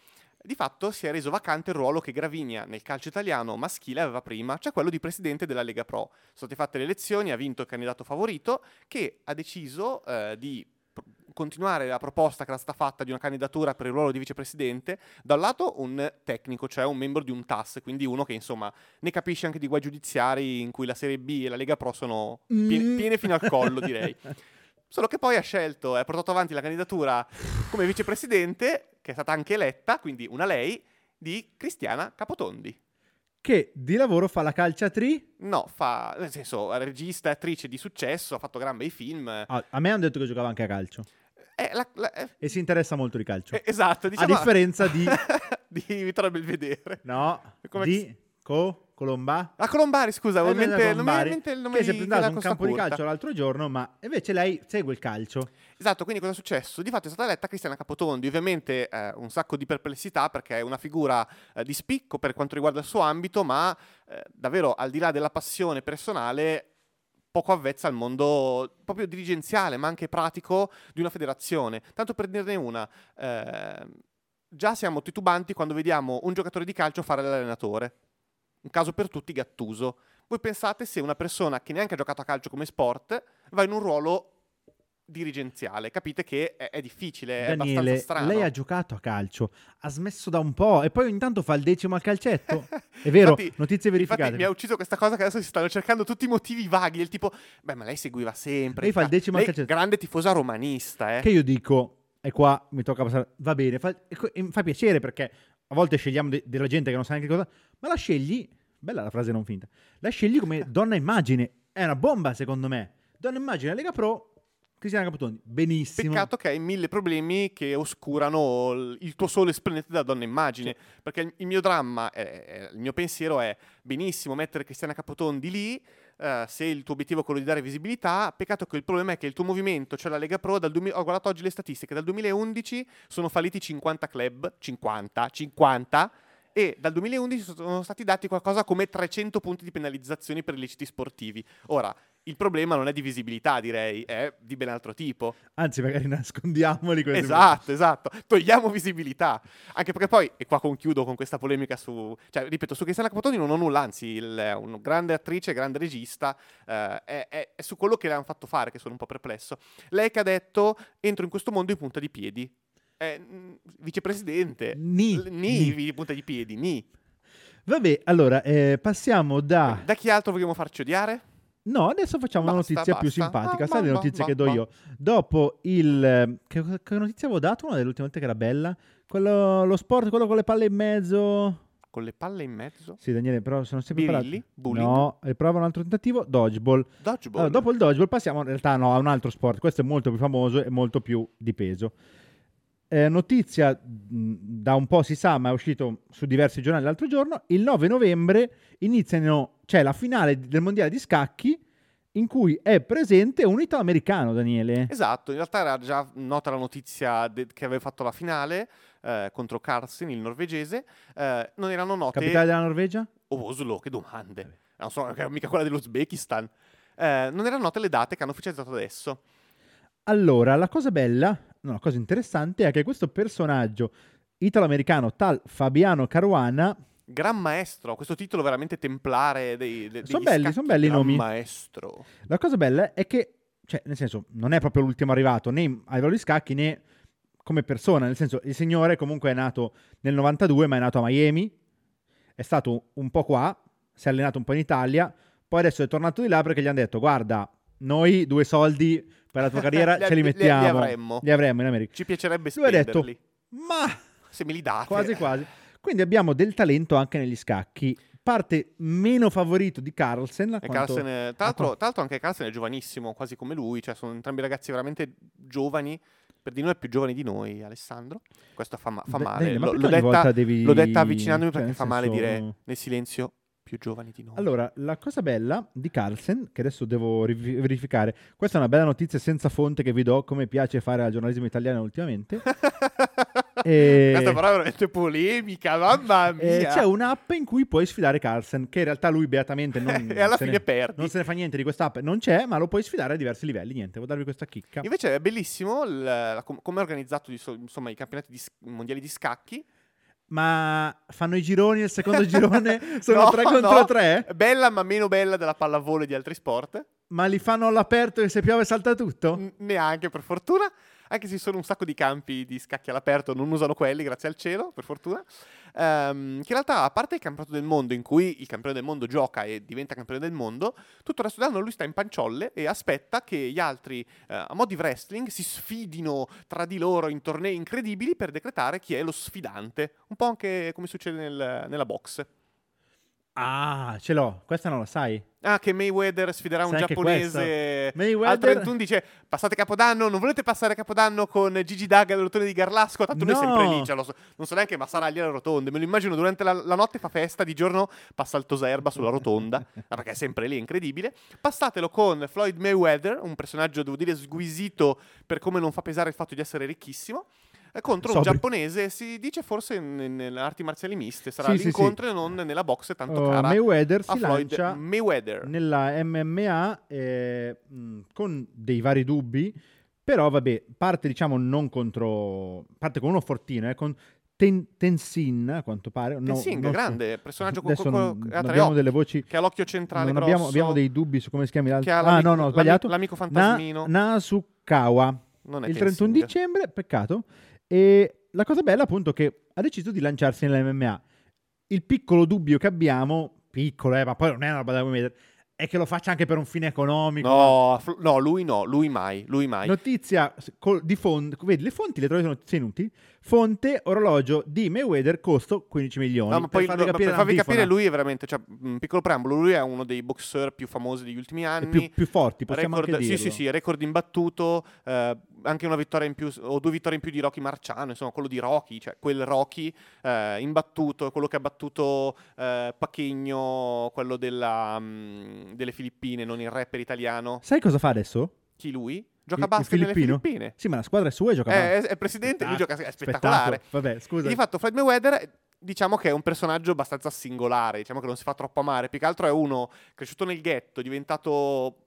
di fatto si è reso vacante il ruolo che Gravinia nel calcio italiano maschile aveva prima, cioè quello di presidente della Lega Pro. Sono state fatte le elezioni, ha vinto il candidato favorito che ha deciso eh, di continuare la proposta che era stata fatta di una candidatura per il ruolo di vicepresidente, da un lato un tecnico, cioè un membro di un TAS, quindi uno che insomma ne capisce anche di guai giudiziari in cui la Serie B e la Lega Pro sono pie- Mm. piene fino al collo, direi. *laughs* Solo che poi ha scelto, ha portato avanti la candidatura come vicepresidente, che è stata anche eletta, quindi una lei, di Cristiana Capotondi. Che di lavoro fa la calciatri. No, fa, nel senso, regista e attrice di successo, ha fatto gran bei film. Ah, a me hanno detto che giocava anche a calcio. È la- la- è- E si interessa molto di calcio. è- esatto, diciamo... differenza di- *laughs* di Vittorio Belvedere. No, Come- di Co, Colomba. Ah, Colombari, scusa, Eh, avevo in mente- non mi viene in mente il nome che si è di presentato quella un campo di Costa calcio Curta. l'altro giorno, ma invece lei segue il calcio. Esatto, quindi cosa è successo? Di fatto è stata eletta Cristiana Capotondi, ovviamente eh, un sacco di perplessità perché è una figura eh, di spicco per quanto riguarda il suo ambito, ma eh, davvero al di là della passione personale poco avvezza al mondo proprio dirigenziale, ma anche pratico di una federazione. Tanto per dirne una, eh, già siamo titubanti quando vediamo un giocatore di calcio fare l'allenatore. Un caso per tutti Gattuso. Voi pensate se una persona che neanche ha giocato a calcio come sport va in un ruolo dirigenziale, capite che è, è difficile, è Daniele, abbastanza strano. lei ha giocato a calcio, ha smesso da un po' e poi ogni tanto fa il decimo al calcetto. *laughs* È vero, Infatti- notizie verificate. Infatti mi ha ucciso questa cosa che adesso si stanno cercando tutti i motivi vaghi, del tipo, beh ma lei seguiva sempre. Lei fa il decimo al Lei calcetto. grande tifosa romanista, eh. Che io dico, e qua mi tocca passare, va bene, fa, fa piacere perché a volte scegliamo de- della gente che non sa neanche cosa, ma la scegli, bella la frase non finta, la scegli come *laughs* donna immagine, è una bomba secondo me. Donna immagine, Lega Pro, Cristiana Capotondi, benissimo. Peccato che hai mille problemi che oscurano il tuo sole splendente da donna immagine. Perché il- mio dramma, è- il mio pensiero è benissimo mettere Cristiana Capotondi lì. Eh, se il tuo obiettivo è quello di dare visibilità, peccato che il problema è che il tuo movimento, cioè la Lega Pro, dal 2000 ho guardato oggi le statistiche, dal 2011 sono falliti 50 club, 50, 50, e dal 2011 sono stati dati qualcosa come 300 punti di penalizzazioni per illeciti sportivi. Ora, il problema non è di visibilità, direi, è di ben altro tipo. Anzi, magari nascondiamoli questi Esatto, esatto. Togliamo visibilità. Anche perché poi, e qua concludo con questa polemica su... Cioè, ripeto, su Cristiana Capotoni non ho nulla, anzi, il- è una grande attrice, grande regista, eh, è, è- è su quello che le hanno fatto fare che sono un po' perplesso. Lei che ha detto, entro in questo mondo in punta di piedi. Eh, vicepresidente. Ni. L- Ni, di punta di piedi, ni. Vabbè, allora, eh, passiamo da... Da chi altro vogliamo farci odiare? No, adesso facciamo una Basta, notizia più basta. simpatica. Ah, Sai le notizie che do io? Dopo il... eh, Che, che notizia avevo dato? Una delle ultime volte che era bella? Quello, lo sport, quello con le palle in mezzo... con le palle in mezzo. Sì, Daniele, però sono sempre Birilli, bowling. No, e prova un altro tentativo, dodgeball. Dodgeball. Allora, dopo il dodgeball passiamo in realtà no, a un altro sport, questo è molto più famoso e molto più di peso. Eh, notizia, mh, da un po' si sa, ma è uscito su diversi giornali l'altro giorno, il 9 novembre iniziano, c'è la finale del mondiale di scacchi in cui è presente un italo-americano, Daniele. Esatto, in realtà era già nota la notizia de- che aveva fatto la finale eh, contro Carlsen, il norvegese. Eh, non erano note... Capitale della Norvegia? Oslo, che domande. Non so, mica quella dell'Uzbekistan. Eh, non erano note le date che hanno ufficializzato adesso. Allora, la cosa bella, la cosa interessante è che questo personaggio italo-americano tal Fabiano Caruana Gran maestro, questo titolo veramente templare dei, de- Son degli belli, scacchi, son belli i Gran nomi. maestro. La cosa bella è che, cioè, nel senso, non è proprio l'ultimo arrivato né a livello di scacchi né come persona, nel senso, il signore comunque è nato nel 92, ma è nato a Miami, è stato un po' qua, si è allenato un po' in Italia, poi adesso è tornato di là perché gli hanno detto, guarda, noi due soldi per la tua carriera *laughs* Li- ce li li- li mettiamo, avremmo. li avremmo in America. Ci piacerebbe Lui ha detto, spenderli. ma Se me li date. quasi quasi. Quindi abbiamo del talento anche negli scacchi. Parte meno favorito di Carlsen. quanto- Carlsen tra, l'altro, tra l'altro anche Carlsen è giovanissimo, quasi come lui, cioè sono entrambi ragazzi veramente giovani, per di noi è più giovani di noi, Alessandro. Questo fa, ma- fa Beh, male. Ma L'ho, l'ho detta, devi- l'ho detta avvicinandomi cioè, perché fa male senso- dire nel silenzio più giovani di noi. Allora, la cosa bella di Carlsen, che adesso devo riv- verificare, questa è una bella notizia senza fonte che vi do, come piace fare al giornalismo italiano ultimamente. *laughs* E- Questa però è veramente polemica, mamma mia. E c'è un'app in cui puoi sfidare Carlsen, che in realtà lui beatamente non, *laughs* e alla se fine ne, perdi. non se ne fa niente di quest'app, non c'è, ma lo puoi sfidare a diversi livelli. Niente, devo darvi questa chicca. Invece è bellissimo il- la- com- come è organizzato insomma, i campionati di mondiali di scacchi. Ma fanno i gironi, il secondo girone *laughs* sono No, 3 contro no. 3? Bella ma meno bella della pallavolo e di altri sport. Ma li fanno all'aperto e se piove salta tutto? N- neanche per fortuna. Anche se ci sono un sacco di campi di scacchi all'aperto, non usano quelli, grazie al cielo, per fortuna. Ehm, che in realtà, a parte il campionato del mondo, in cui il campione del mondo gioca e diventa campione del mondo, tutto il resto dell'anno lui sta in panciolle e aspetta che gli altri, eh, a mo' di wrestling, si sfidino tra di loro in tornei incredibili per decretare chi è lo sfidante. Un po' anche come succede nel- nella box. Ah, ce l'ho, questa non la sai. Ah, che Mayweather sfiderà un Sai anche giapponese? Mayweather- al 31 dice passate Capodanno, non volete passare Capodanno con Gigi Daga al rotone di Garlasco? Tanto lui è No. sempre lì, cioè, so- non so neanche ma sarà lì alle rotonde, me lo immagino durante la, la notte fa festa, di giorno passa il toserba sulla rotonda, *laughs* perché è sempre lì, è incredibile. Passatelo con Floyd Mayweather, un personaggio devo dire sguisito per come non fa pesare il fatto di essere ricchissimo. Contro un Sobri. giapponese, si dice forse nelle arti marziali miste, sarà Sì, sì, l'incontro e non nella box tanto Oh, cara Mayweather si Floyd lancia Mayweather. nella MMA eh, mh, con dei vari dubbi, però vabbè, parte diciamo non contro... parte con uno fortino, eh, con Ten- Tenzin, a quanto pare. no, Tenzing, non so- grande, personaggio con co- co- abbiamo delle voci... che ha l'occhio centrale Non abbiamo, abbiamo dei dubbi su come si ha l'altro. Ah, no, no, ho sbagliato. l'amico Na, fantasmino. Nasukawa. non è il 31 Tenzing. dicembre, peccato. E la cosa bella appunto è che ha deciso di lanciarsi nell'MMA. Il piccolo dubbio che abbiamo, piccolo eh, ma poi non è una roba da Mayweather, è che lo faccia anche per un fine economico. No, no, lui no, lui mai, lui mai. Notizia col- di fonte, vedi le fonti le trovi su notizie inutili. Fonte orologio di Mayweather costo 15 milioni. No, ma per poi farvi lo- capire per farvi capire, lui è veramente, cioè, un piccolo preambolo, lui è uno dei boxer più famosi degli ultimi anni. più, più forti, possiamo record, anche sì, dirlo. sì, sì, record imbattuto, eh, anche una vittoria in più, o due vittorie in più di Rocky Marciano, insomma, quello di Rocky, cioè quel Rocky eh, imbattuto, quello che ha battuto eh, Pachegno, quello della, mm, delle Filippine, non il rapper italiano. Sai cosa fa adesso? Chi lui? Gioca a basket nelle? Filippine. Sì, ma la squadra è sua e gioca Eh, a È, è presidente, lui gioca, è spettacolare. Vabbè, scusa. Di fatto Floyd Mayweather diciamo che è un personaggio abbastanza singolare, diciamo che non si fa troppo amare, più che altro è uno cresciuto nel ghetto, diventato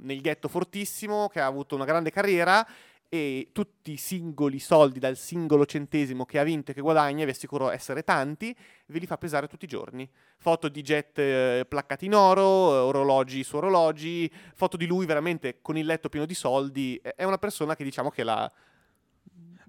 nel ghetto fortissimo, che ha avuto una grande carriera e tutti i singoli soldi dal singolo centesimo che ha vinto e che guadagna, vi assicuro essere tanti, ve li fa pesare tutti i giorni. Foto di jet eh, placcati in oro, eh, orologi su orologi, foto di lui veramente con il letto pieno di soldi. È una persona che diciamo che la...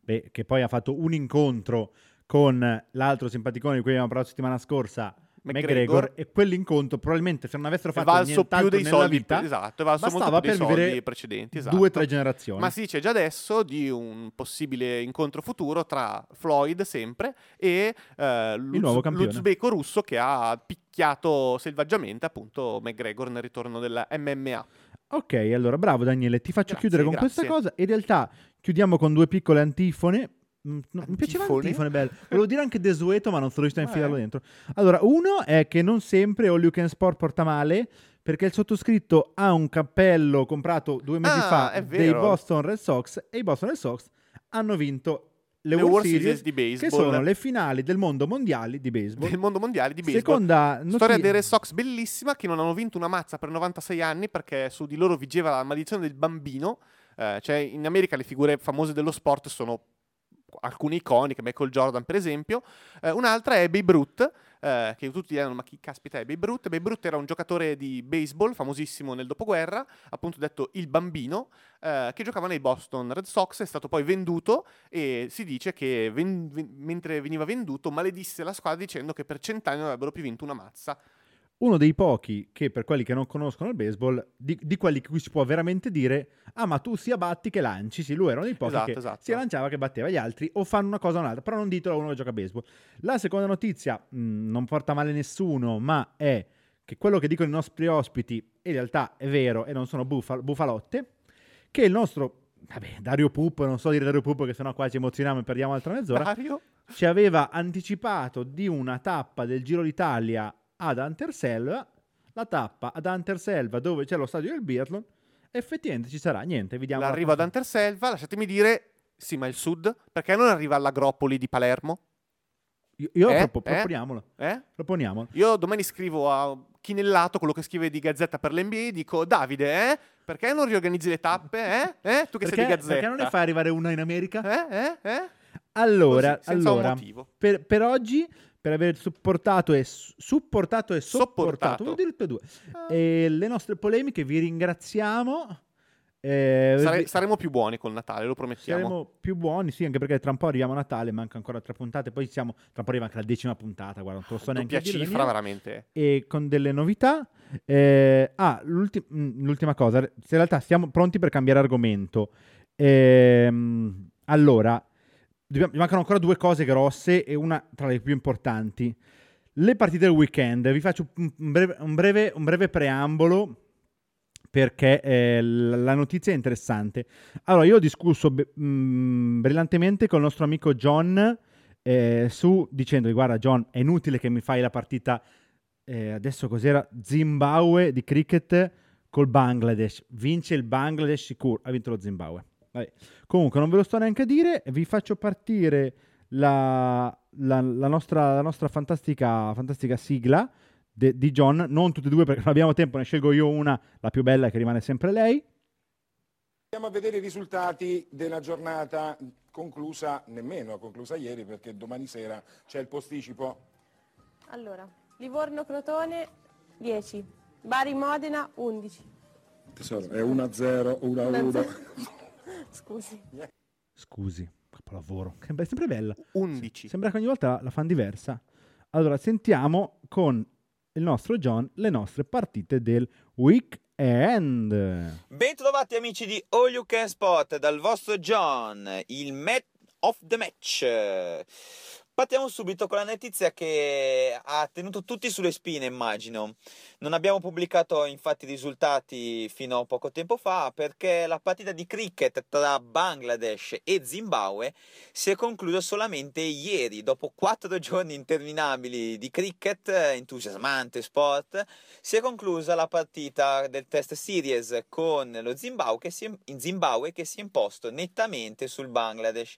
Beh, che poi ha fatto un incontro con l'altro simpaticone di cui abbiamo parlato settimana scorsa, McGregor, McGregor e quell'incontro probabilmente se non avessero fatto valso più dei nella soldi, vita esatto, è valso molto più dei soldi precedenti, esatto. due o tre generazioni. Ma si dice già adesso di un possibile incontro futuro tra Floyd sempre e eh, Luz- l'uzbeko russo che ha picchiato selvaggiamente appunto McGregor nel ritorno della MMA. Ok, allora bravo Daniele, ti faccio Grazie, chiudere con questa grazie. cosa. In realtà chiudiamo con due piccole antifone. Mm, no, mi piaceva Antifone? antifone, bello. Volevo dire anche desueto, ma non sono riuscito a Eh. infilarlo dentro. Allora, uno è che non sempre All You Can Sport porta male, perché il sottoscritto ha un cappello comprato due mesi Ah, fa dei. Boston Red Sox e i Boston Red Sox hanno vinto le, Le World, World Series, Series di che baseball. sono le finali del mondo mondiali di baseball. del mondo mondiale di baseball. Seconda Storia notizia- dei Red Sox bellissima che non hanno vinto una mazza per 96 anni perché su di loro vigeva la maledizione del bambino. Eh, cioè in America le figure famose dello sport sono alcune iconiche, Michael Jordan per esempio. Eh, un'altra è Babe Ruth, eh, che tutti dicono ma chi caspita è Babe Ruth? Babe Ruth era un giocatore di baseball famosissimo nel dopoguerra, appunto detto il bambino, eh, che giocava nei Boston Red Sox, è stato poi venduto e si dice che ven- ven- mentre veniva venduto maledisse la squadra dicendo che per cent'anni non avrebbero più vinto una mazza. Uno dei pochi che per quelli che non conoscono il baseball, di, di quelli cui si può veramente dire, ah ma tu sia batti che lanci, sì, lui era uno dei pochi Esatto, che esatto. sia lanciava che batteva gli altri o fanno una cosa o un'altra, però non ditelo a uno che gioca a baseball. La seconda notizia mh, non porta male nessuno, ma è che quello che dicono i nostri ospiti in realtà è vero e non sono bufal- bufalotte, che il nostro, vabbè, Dario Pup, non so dire Dario Pup che sennò qua ci emozioniamo e perdiamo altra mezz'ora, Dario? ci aveva anticipato di una tappa del Giro d'Italia ad Anterselva, la tappa ad Anterselva dove c'è lo stadio del biathlon, effettivamente ci sarà, niente, vediamo. la L'arrivo ad prossima- Anterselva, lasciatemi dire, sì ma il sud, perché non arriva all'Agropoli di Palermo? Io, io Eh? propo- Eh? proponiamolo, Eh? proponiamolo. Io domani scrivo a Chinellato, quello che scrive di Gazzetta per l'NBA, dico Davide, eh? Perché non riorganizzi le tappe, eh? Eh? Tu che sei Perché, di Gazzetta. perché non ne fai arrivare una in America? Eh? Eh? Eh? Allora, Così, allora per, per oggi, per aver supportato e, supportato e sopportato, Sopportato. dire due, Ah. e le nostre polemiche, vi ringraziamo. Eh, Sare- saremo più buoni col Natale, lo promettiamo. Saremo più buoni, sì, anche perché tra un po' arriviamo a Natale, manca ancora tre puntate, poi siamo, tra un po' arriva anche la decima puntata, guarda, non te lo so neanche Doppia dire, cifra, veramente. E con delle novità. Eh, ah, l'ulti- mm, l'ultima cosa, in realtà siamo pronti per cambiare argomento. Ehm, allora, dobbiamo- mancano ancora due cose grosse e una tra le più importanti. Le partite del weekend, vi faccio un breve, un breve- un breve preambolo perché eh, la notizia è interessante. Allora, io ho discusso be- mh, brillantemente con il nostro amico John eh, su dicendogli guarda John, è inutile che mi fai la partita eh, adesso cos'era Zimbabwe di cricket col Bangladesh. Vince il Bangladesh sicuro, ha vinto lo Zimbabwe. Vabbè. Comunque non ve lo sto neanche a dire, vi faccio partire la, la- la nostra, la nostra fantastica, fantastica sigla de- di John, non tutte e due perché non abbiamo tempo, ne scelgo io una, la più bella che rimane sempre lei. Andiamo a vedere i risultati della giornata conclusa, nemmeno conclusa ieri perché domani sera c'è il posticipo. Allora, Livorno-Crotone 10, Bari-Modena 11. Tesoro, è 1-0, 1-1. Scusi. Scusi, capolavoro, che è sempre bella. 11. Sembra che ogni volta la, la fan diversa. Allora, sentiamo con il nostro John le nostre partite del weekend. Bentrovati amici di All You Can Spot dal vostro John, il match of the match. Partiamo subito con la notizia che ha tenuto tutti sulle spine, immagino. Non abbiamo pubblicato infatti i risultati fino a poco tempo fa perché la partita di cricket tra Bangladesh e Zimbabwe si è conclusa solamente ieri, dopo quattro *laughs* giorni interminabili di cricket, eh, entusiasmante sport, si è conclusa la partita del test series con lo Zimbabwe che si è, Zimbabwe che si è imposto nettamente sul Bangladesh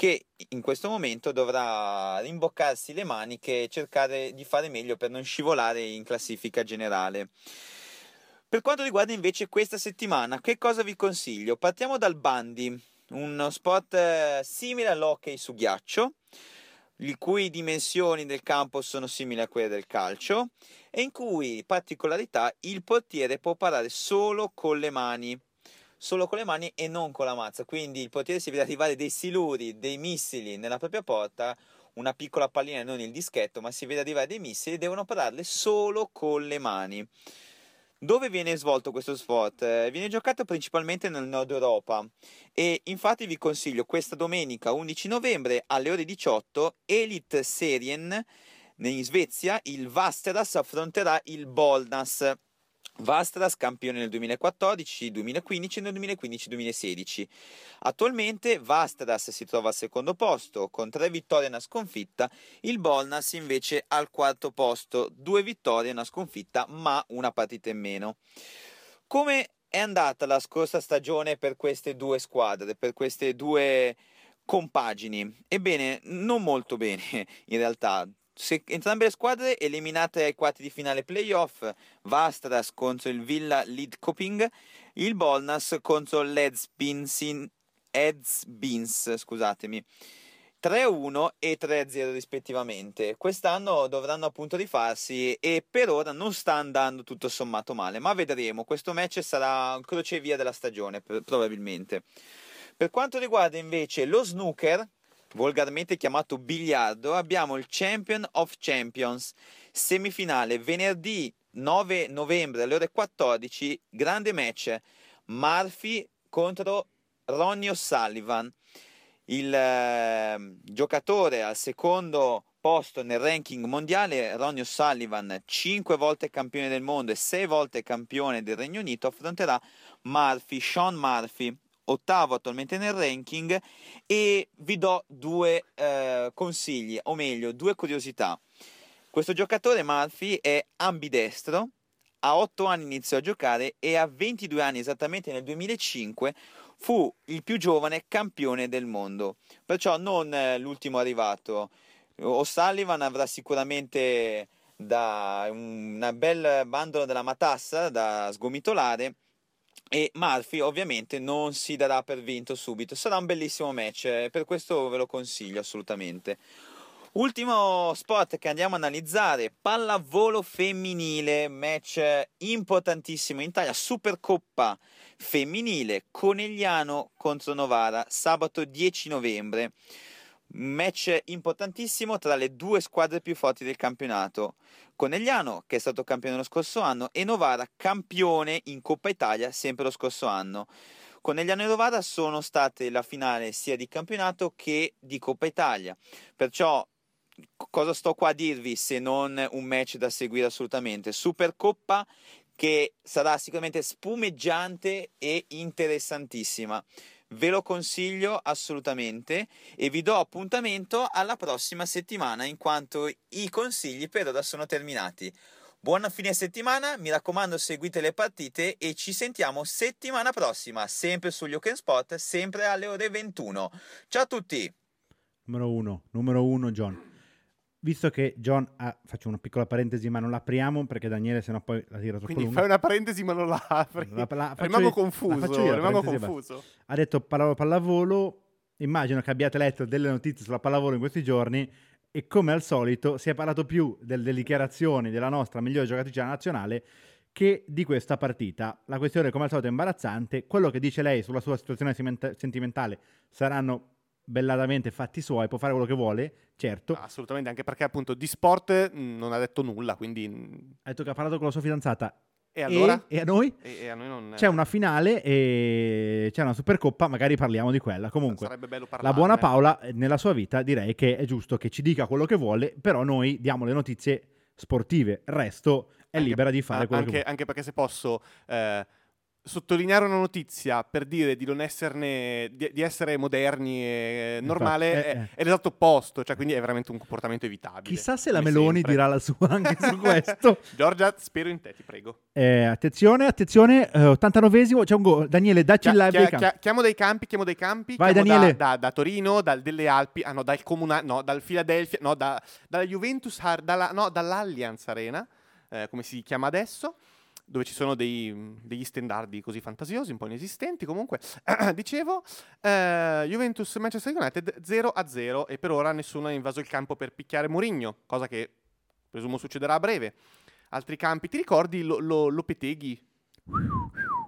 che in questo momento dovrà rimboccarsi le maniche e cercare di fare meglio per non scivolare in classifica generale. Per quanto riguarda invece questa settimana, che cosa vi consiglio? Partiamo dal bandy, uno sport eh, simile all'hockey su ghiaccio, le cui dimensioni del campo sono simili a quelle del calcio e in cui, particolarità, il portiere può parare solo con le mani solo con le mani e non con la mazza. Quindi il portiere si vede arrivare dei siluri, dei missili nella propria porta una piccola pallina e non il dischetto, ma si vede arrivare dei missili, devono pararle solo con le mani. Dove viene svolto questo sport? Eh, viene giocato principalmente nel nord Europa e infatti vi consiglio questa domenica 11 novembre alle ore 18 Elite Serien in Svezia il Vasteras affronterà il Bolnas. Vastras campione nel 2014, 2015 e nel 2015-2016. Attualmente Vastras si trova al secondo posto con tre vittorie e una sconfitta, il Bolnas invece al quarto posto, due vittorie e una sconfitta ma una partita in meno. Come è andata la scorsa stagione per queste due squadre, per queste due compagini? Ebbene, non molto bene in realtà se entrambe le squadre eliminate ai quarti di finale playoff, Vastras contro il Villa Lidköping, il Bolnas contro l'Edsbins, Edsbins scusatemi. 3-1 e 3-0 rispettivamente. Quest'anno dovranno appunto rifarsi e per ora non sta andando tutto sommato male, ma vedremo. Questo match sarà un crocevia della stagione probabilmente. Per quanto riguarda invece lo snooker, volgarmente chiamato biliardo, abbiamo il Champion of Champions, semifinale venerdì 9 novembre alle ore 14, grande match, Murphy contro Ronnie O'Sullivan, il eh, giocatore al secondo posto nel ranking mondiale, Ronnie O'Sullivan, 5 volte campione del mondo e 6 volte campione del Regno Unito, affronterà Murphy, Sean Murphy, ottavo attualmente nel ranking e vi do due eh, consigli, o meglio, due curiosità. Questo giocatore Murphy è ambidestro, a 8 anni iniziò a giocare e a 22 anni, esattamente nel 2005, fu il più giovane campione del mondo. Perciò non eh, l'ultimo arrivato. O'Sullivan avrà sicuramente da una bel bandolo della matassa da sgomitolare e Murphy ovviamente non si darà per vinto subito. Sarà un bellissimo match, eh, per questo ve lo consiglio assolutamente. Ultimo sport che andiamo a analizzare, pallavolo femminile, match importantissimo in Italia, Supercoppa femminile, Conegliano contro Novara, sabato 10 novembre. Match importantissimo tra le due squadre più forti del campionato. Conegliano, che è stato campione lo scorso anno, e Novara, campione in Coppa Italia sempre lo scorso anno. Conegliano e Novara sono state la finale sia di campionato che di Coppa Italia. Perciò cosa sto qua a dirvi se non un match da seguire assolutamente? Supercoppa che sarà sicuramente spumeggiante e interessantissima. Ve lo consiglio assolutamente e vi do appuntamento alla prossima settimana in quanto i consigli per ora sono terminati. Buona fine settimana, mi raccomando seguite le partite e ci sentiamo settimana prossima, sempre sugli Open Spot, sempre alle ore 21. Ciao a tutti! Numero uno, numero uno John. Visto che John ha, faccio una piccola parentesi, ma non l'apriamo perché Daniele sennò poi la tira troppo Quindi lunga. fai una parentesi ma non la apri. La- la- rimango io- confuso, io rimango confuso. Ha detto palla- pallavolo, immagino che abbiate letto delle notizie sulla pallavolo in questi giorni e come al solito si è parlato più del- delle dichiarazioni della nostra migliore giocatrice nazionale che di questa partita. La questione come al solito è imbarazzante, quello che dice lei sulla sua situazione sentimentale saranno bellatamente fatti suoi, può fare quello che vuole, certo. Assolutamente, anche perché appunto di sport mh, non ha detto nulla, quindi... mh, Ha detto che ha parlato con la sua fidanzata. E allora? E, e a noi? E, e a noi non... C'è una finale e c'è una Supercoppa, magari parliamo di quella. Comunque, Sarebbe bello la parlarne. buona Paola eh, nella sua vita direi che è giusto che ci dica quello che vuole, però noi diamo le notizie sportive, il resto è Anche- libera di fare quello anche, che vuole. anche perché se posso eh, sottolineare una notizia per dire di non esserne di, di essere moderni e normale Infatti, eh, è, eh. è l'esatto opposto cioè quindi è veramente un comportamento evitabile Chissà se la Meloni sempre. dirà la sua *laughs* anche su questo. Giorgia spero in te ti prego Eh, attenzione, attenzione, eh, 89esimo, c'è un gol. Daniele, dacci il live campi. chia- chiamo dei campi chiamo dei campi Vai, Daniele. da, da- da Torino dal- delle Alpi ah no dal Comuna no dal Philadelphia no da, dalla Juventus dalla, no dall'Allianz Arena eh, come si chiama adesso dove ci sono dei- degli standardi così fantasiosi, un po' inesistenti comunque. *clears throat* Dicevo, eh, Juventus Manchester United 0 a 0 e per ora nessuno ha invaso il campo per picchiare Mourinho, cosa che presumo succederà a breve. Altri campi, ti ricordi lo, lo- Lopeteghi?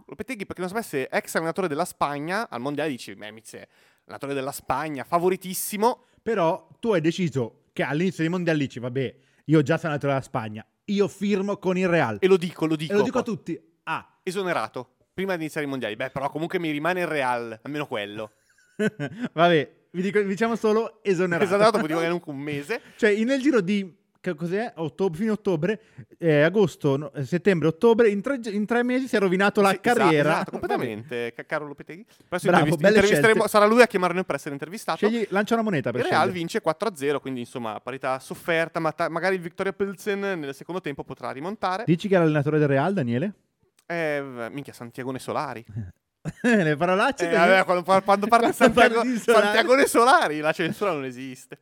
Lopeteghi, perché non sapesse, ex allenatore della Spagna, al mondiale dice, Memiz è allenatore della Spagna, favoritissimo, Però tu hai deciso che all'inizio dei mondiali dici, vabbè, io già sono andato dalla Spagna, io firmo con il Real. E lo dico, lo dico. E lo dico a tutti. Ah, Esonerato. Prima di iniziare i mondiali. Beh, però comunque mi rimane il Real, almeno quello. *laughs* vabbè, vi dico- diciamo solo esonerato. Esonerato *laughs* magari un un mese. Cioè, nel giro di che cos'è? Ottobre, fine ottobre, eh, agosto, no, eh, settembre, ottobre, in tre, in tre mesi si è rovinato la Sì, esatto, carriera. esatto, *laughs* completamente. Ca- Caro Lopeteghi. Bravo, sarà lui a chiamare noi per essere intervistato. Scegli, lancia una moneta per Il Real vince 4-0, quindi insomma parità sofferta, ma ta- magari il Victoria Pilsen nel secondo tempo potrà rimontare. Dici che è l'allenatore del Real, Daniele? Eh, minchia, Santiagone Solari. *laughs* Le parolacce? Eh, vabbè, quando, quando *laughs* Quando Santiago. Santiagone Solari, la censura non esiste.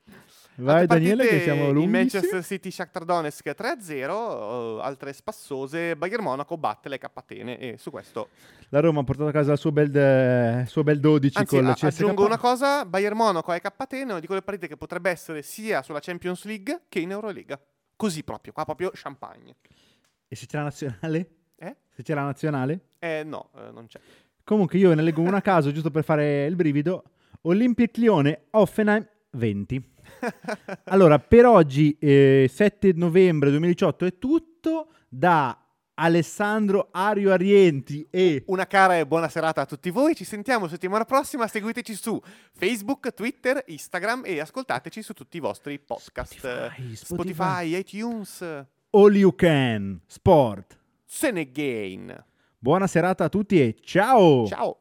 Vai Daniele che siamo lunghissimi. Manchester City Shakhtar Donetsk 3-0, eh, altre spassose, Bayern Monaco batte le K Atene e su questo La Roma ha portato a casa il suo bel, eh, suo bel 12 Anzi, con la CSK. aggiungo una cosa, Bayern Monaco e K Atene è una di quelle partite che potrebbe essere sia sulla Champions League che in Eurolega. Così proprio, qua proprio champagne. E se c'è la nazionale? Eh? Se c'è la nazionale? Eh no, eh, non c'è. Comunque io ne leggo una a caso giusto per fare il brivido. Olympic Lione, Offenheim 20. *laughs* Allora, per oggi, eh, 7 novembre 2018, è tutto da Alessandro Ario Arienti e Una cara e buona serata a tutti voi, ci sentiamo settimana prossima, seguiteci su Facebook, Twitter, Instagram e ascoltateci su tutti i vostri podcast. Spotify, Spotify. Spotify iTunes, All You Can Sport. Senegain. Buona serata a tutti e ciao! Ciao!